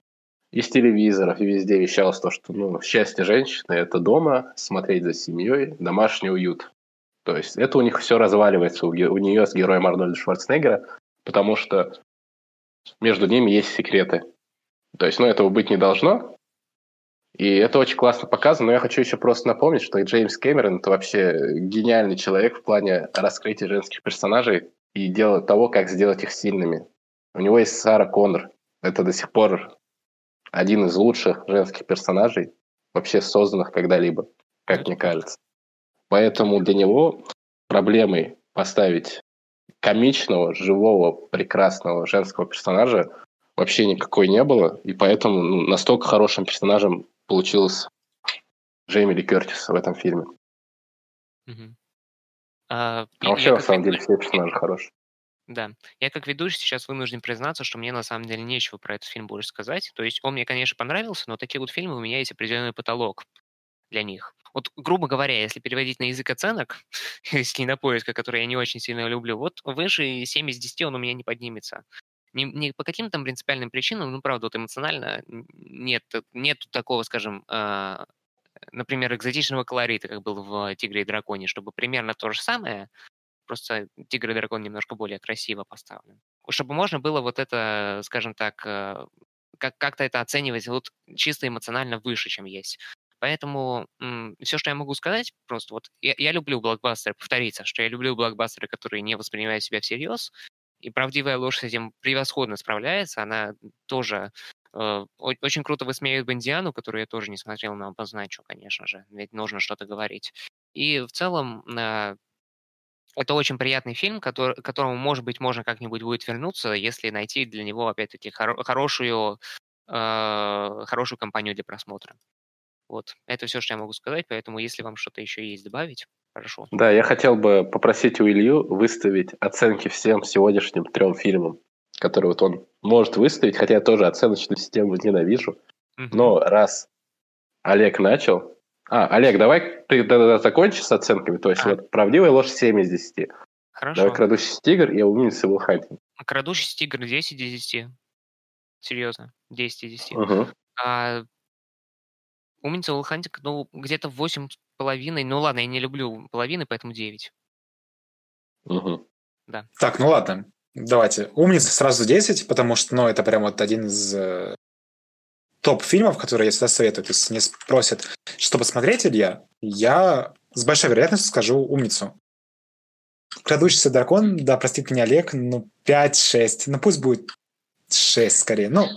из телевизоров и везде вещалось то, что ну, счастье женщины – это дома, смотреть за семьей, домашний уют. То есть это у них все разваливается у, у нее с героем Арнольда Шварценеггера, потому что между ними есть секреты. То есть, ну, этого быть не должно. И это очень классно показано, но я хочу еще просто напомнить, что Джеймс Кэмерон – это вообще гениальный человек в плане раскрытия женских персонажей и дела того, как сделать их сильными. У него есть Сара Коннор. Это до сих пор один из лучших женских персонажей, вообще созданных когда-либо, как мне кажется. Поэтому для него проблемой поставить комичного, живого, прекрасного женского персонажа вообще никакой не было, и поэтому ну, настолько хорошим персонажем получилось Джейми Ли Кертис в этом фильме. Угу. А, а вообще, на самом деле, все персонажи хорошие. Да. Я как ведущий сейчас вынужден признаться, что мне на самом деле нечего про этот фильм больше сказать. То есть он мне, конечно, понравился, но такие вот фильмы у меня есть определенный потолок для них. Вот, грубо говоря, если переводить на язык оценок, из кинопоиска, который я не очень сильно люблю, вот выше 7 из 10 он у меня не поднимется. Не, не по каким-то там принципиальным причинам, ну, правда, вот эмоционально нет, нет такого, скажем, э, например, экзотичного колорита, как был в «Тигре и драконе», чтобы примерно то же самое, просто «Тигр и дракон» немножко более красиво поставлен. Чтобы можно было вот это, скажем так, э, как- как-то это оценивать вот чисто эмоционально выше, чем есть. Поэтому м, все, что я могу сказать, просто вот я, я люблю блокбастеры, повториться, что я люблю блокбастеры, которые не воспринимают себя всерьез, и правдивая ложь с этим превосходно справляется. Она тоже э, очень круто высмеивает Бендиану, которую я тоже не смотрел, но обозначу, конечно же, ведь нужно что-то говорить. И в целом э, это очень приятный фильм, который, которому, может быть, можно как-нибудь будет вернуться, если найти для него, опять-таки, хор- хорошую, э, хорошую компанию для просмотра. Вот, это все, что я могу сказать, поэтому если вам что-то еще есть добавить, хорошо. Да, я хотел бы попросить у Илью выставить оценки всем сегодняшним трем фильмам, которые вот он может выставить, хотя я тоже оценочную систему ненавижу. Угу. Но раз Олег начал... А, Олег, давай ты тогда закончишь с оценками. То есть а. вот правдивая ложь 7 из 10. Хорошо. Давай крадущийся тигр и умница Уилл. Крадущийся тигр 10 из 10. Серьезно, 10 из 10. Угу. А Умница Уилхантик, ну, где-то восемь с половиной. Ну, ладно, я не люблю половины, поэтому девять. Угу. Да. Так, ну ладно. Давайте. Умница сразу 10, потому что, ну, это прям вот один из э, топ-фильмов, которые я всегда советую. То есть, мне спросят, что посмотреть, Илья, я с большой вероятностью скажу умницу. Крадущийся дракон, да, простит меня Олег, ну, 5-6. Ну, пусть будет 6 скорее. Ну,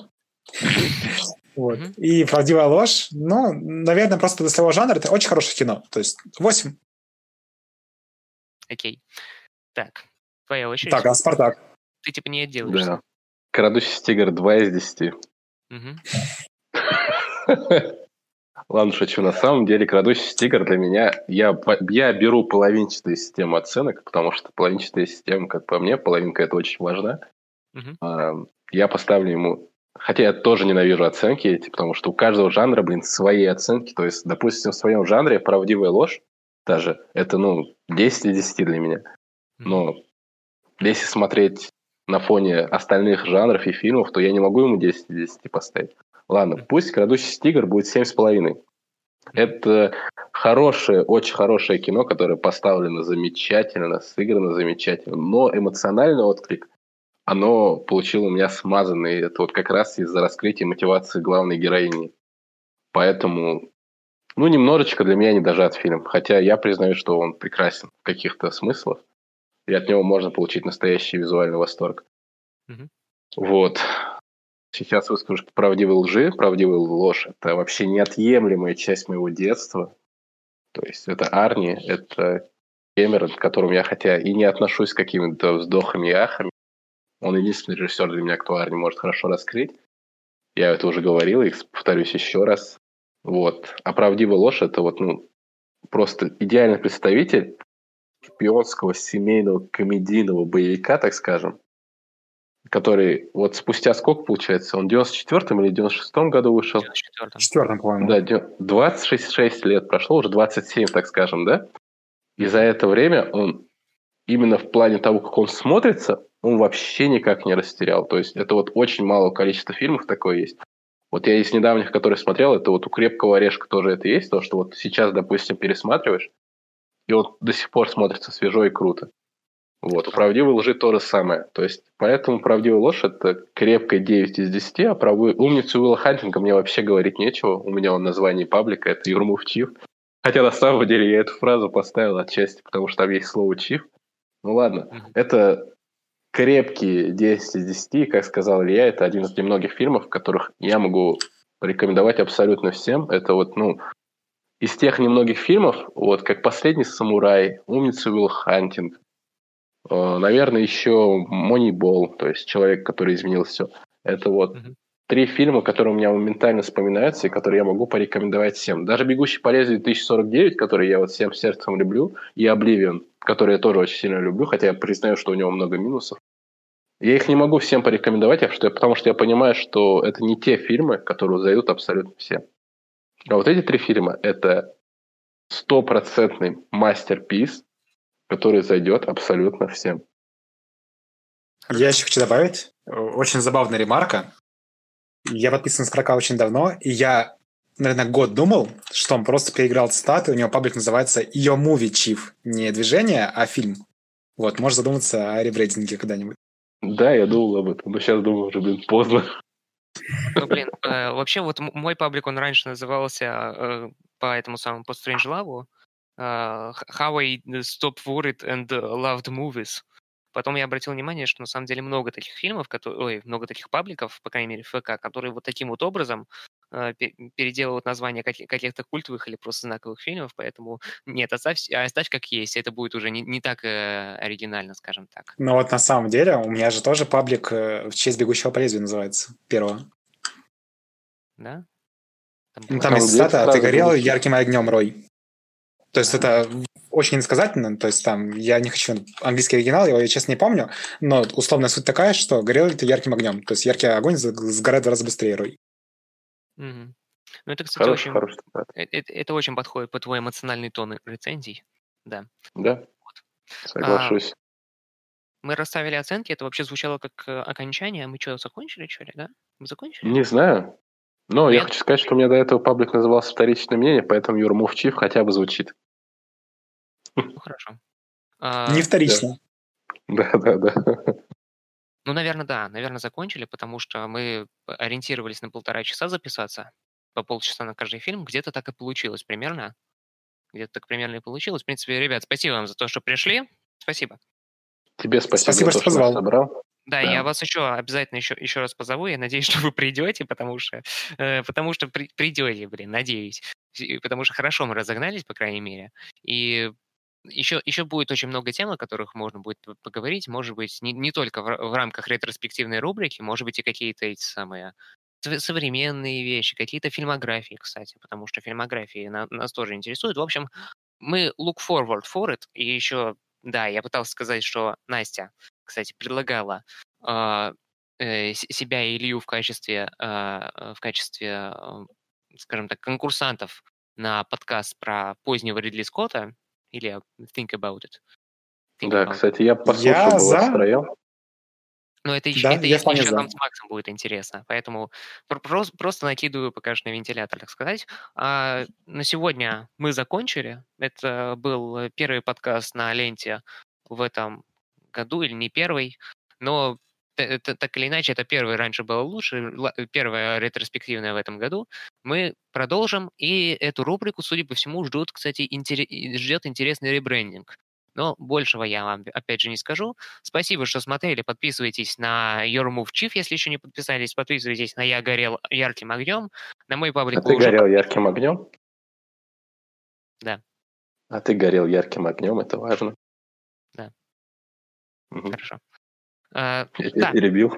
вот. Mm-hmm. И «Правдивая ложь», ну, наверное, просто для своего жанра это очень хорошее кино. То есть 8. Окей. Так, твоя очередь. Так, а «Спартак»? Ты типа не отделаешься. Да. «Крадущийся тигр» 2 из 10. Ладно, шучу. На самом деле, «Крадущийся тигр» для меня... Я, я беру половинчатую систему оценок, потому что половинчатая система, как по мне, половинка это очень важна. Uh-huh. Я поставлю ему Хотя я тоже ненавижу оценки эти, потому что у каждого жанра, блин, свои оценки. То есть, допустим, в своем жанре правдивая ложь даже, это, ну, 10 из 10 для меня. Но если смотреть на фоне остальных жанров и фильмов, то я не могу ему 10 из 10 поставить. Ладно, пусть «Крадущийся тигр» будет 7,5. Это хорошее, очень хорошее кино, которое поставлено замечательно, сыграно замечательно, но эмоциональный отклик оно получило у меня смазанный. Это вот как раз из-за раскрытия мотивации главной героини. Поэтому, ну, немножечко для меня не дожат фильм. Хотя я признаю, что он прекрасен в каких-то смыслах. И от него можно получить настоящий визуальный восторг. Mm-hmm. Вот. Сейчас выскажу правдивой лжи, правдивая ложь. Это вообще неотъемлемая часть моего детства. То есть это Арни, это Кэмерон, к которому я хотя и не отношусь с какими-то вздохами и ахами, он единственный режиссер для меня, кто Арни может хорошо раскрыть. Я это уже говорил, и повторюсь еще раз. Вот. А правдивая ложь – это вот, ну, просто идеальный представитель шпионского семейного комедийного боевика, так скажем, который вот спустя сколько, получается, он в 94-м или 96-м году вышел? В 94-м. 94 по-моему. Да, 26 лет прошло, уже 27, так скажем, да? И за это время он именно в плане того, как он смотрится, он вообще никак не растерял. То есть это вот очень мало количества фильмов такое есть. Вот я из недавних, которые смотрел, это вот у «Крепкого орешка» тоже это есть, то, что вот сейчас, допустим, пересматриваешь, и вот до сих пор смотрится свежо и круто. Вот, у правдивой лжи то же самое. То есть, поэтому правдивая ложь – это крепкая 9 из 10, а про умницу Уилла Хантинга мне вообще говорить нечего. У меня он название паблика – это Юрмув Чиф. Хотя на самом деле я эту фразу поставил отчасти, потому что там есть слово «чиф». Ну ладно, это крепкие 10 из 10, как сказал Илья, это один из немногих фильмов, которых я могу рекомендовать абсолютно всем. Это вот, ну, из тех немногих фильмов, вот, как «Последний самурай», «Умница Уилл Хантинг», э, наверное, еще «Монибол», то есть «Человек, который изменил все». Это вот mm-hmm три фильма, которые у меня моментально вспоминаются и которые я могу порекомендовать всем. Даже «Бегущий по лезвию 1049», который я вот всем сердцем люблю, и «Обливион», который я тоже очень сильно люблю, хотя я признаю, что у него много минусов. Я их не могу всем порекомендовать, потому что я понимаю, что это не те фильмы, которые зайдут абсолютно всем. А вот эти три фильма – это стопроцентный мастер-пис, который зайдет абсолютно всем. Я еще хочу добавить, очень забавная ремарка. Я подписан с Крака очень давно, и я, наверное, год думал, что он просто переиграл цитаты, у него паблик называется Your Movie Chief. Не движение, а фильм. Вот, можешь задуматься о ребрейдинге когда-нибудь. Да, я думал об этом, но сейчас думаю, уже, блин, поздно. Ну, блин, э, вообще вот мой паблик, он раньше назывался э, по этому самому, по Strange Love, э, How I Stopped Worried and Loved Movies. Потом я обратил внимание, что на самом деле много таких фильмов, которые, ой, много таких пабликов, по крайней мере, ФК, которые вот таким вот образом переделывают названия каких-то культовых или просто знаковых фильмов, поэтому нет, оставь, оставь как есть, это будет уже не, не так э, оригинально, скажем так. Ну вот на самом деле у меня же тоже паблик э, в честь «Бегущего по лезвию» называется, первого. Да? Там, ну, там есть цитата «Ты горел ярким огнем, Рой». То есть это очень иносказательно, то есть там, я не хочу английский оригинал, его я честно не помню, но условная суть такая, что горел это ярким огнем, то есть яркий огонь сгорает в раз быстрее, Рой. Угу. Ну, это, кстати, хороший, очень... Хороший это, это, это очень подходит по твой эмоциональный тон рецензий, да. Да, вот. соглашусь. А, мы расставили оценки, это вообще звучало как э, окончание, мы что, закончили, что ли, да? Мы закончили? Не знаю. Но Нет? я хочу сказать, что у меня до этого паблик назывался «Вторичное мнение», поэтому Юрмовчив хотя бы звучит. Ну, хорошо. А, Не вторично. Да, да, да. Ну, наверное, да. Наверное, закончили, потому что мы ориентировались на полтора часа записаться, по полчаса на каждый фильм. Где-то так и получилось примерно. Где-то так примерно и получилось. В принципе, ребят, спасибо вам за то, что пришли. Спасибо. Тебе спасибо, спасибо за то, что позвал. собрал. Да, да, я вас еще обязательно еще, еще раз позову. Я надеюсь, что вы придете, потому что, э, потому что при, придете, блин, надеюсь. Потому что хорошо мы разогнались, по крайней мере. И еще, еще будет очень много тем, о которых можно будет поговорить. Может быть, не, не только в, в рамках ретроспективной рубрики, может быть, и какие-то эти самые современные вещи, какие-то фильмографии, кстати, потому что фильмографии на, нас тоже интересуют. В общем, мы look forward for it. И еще, да, я пытался сказать, что Настя, кстати, предлагала э, э, себя и Илью в качестве, э, в качестве, скажем так, конкурсантов на подкаст про позднего Ридли Скотта, или Think About It. Think да, about кстати, я послушал, я за... строил. Но это еще, да, это еще, еще нам с Максом будет интересно. Поэтому просто, просто накидываю пока что на вентилятор, так сказать. А на сегодня мы закончили. Это был первый подкаст на ленте в этом году, или не первый. Но это, так или иначе, это первый раньше было лучше, первая ретроспективная в этом году. Мы продолжим, и эту рубрику, судя по всему, ждут, кстати, интерес, ждет интересный ребрендинг. Но большего я вам, опять же, не скажу. Спасибо, что смотрели. Подписывайтесь на Your Move Chief, если еще не подписались. Подписывайтесь на Я горел ярким огнем. На мой паблик... А ты уже... горел ярким огнем? Да. А ты горел ярким огнем, это важно. Да. Угу. Хорошо. Uh, Я да. перебил.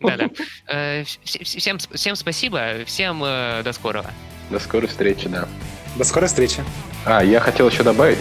Да-да. Uh, всем, всем спасибо, всем uh, до скорого. До скорой встречи, да. До скорой встречи. А, я хотел еще добавить,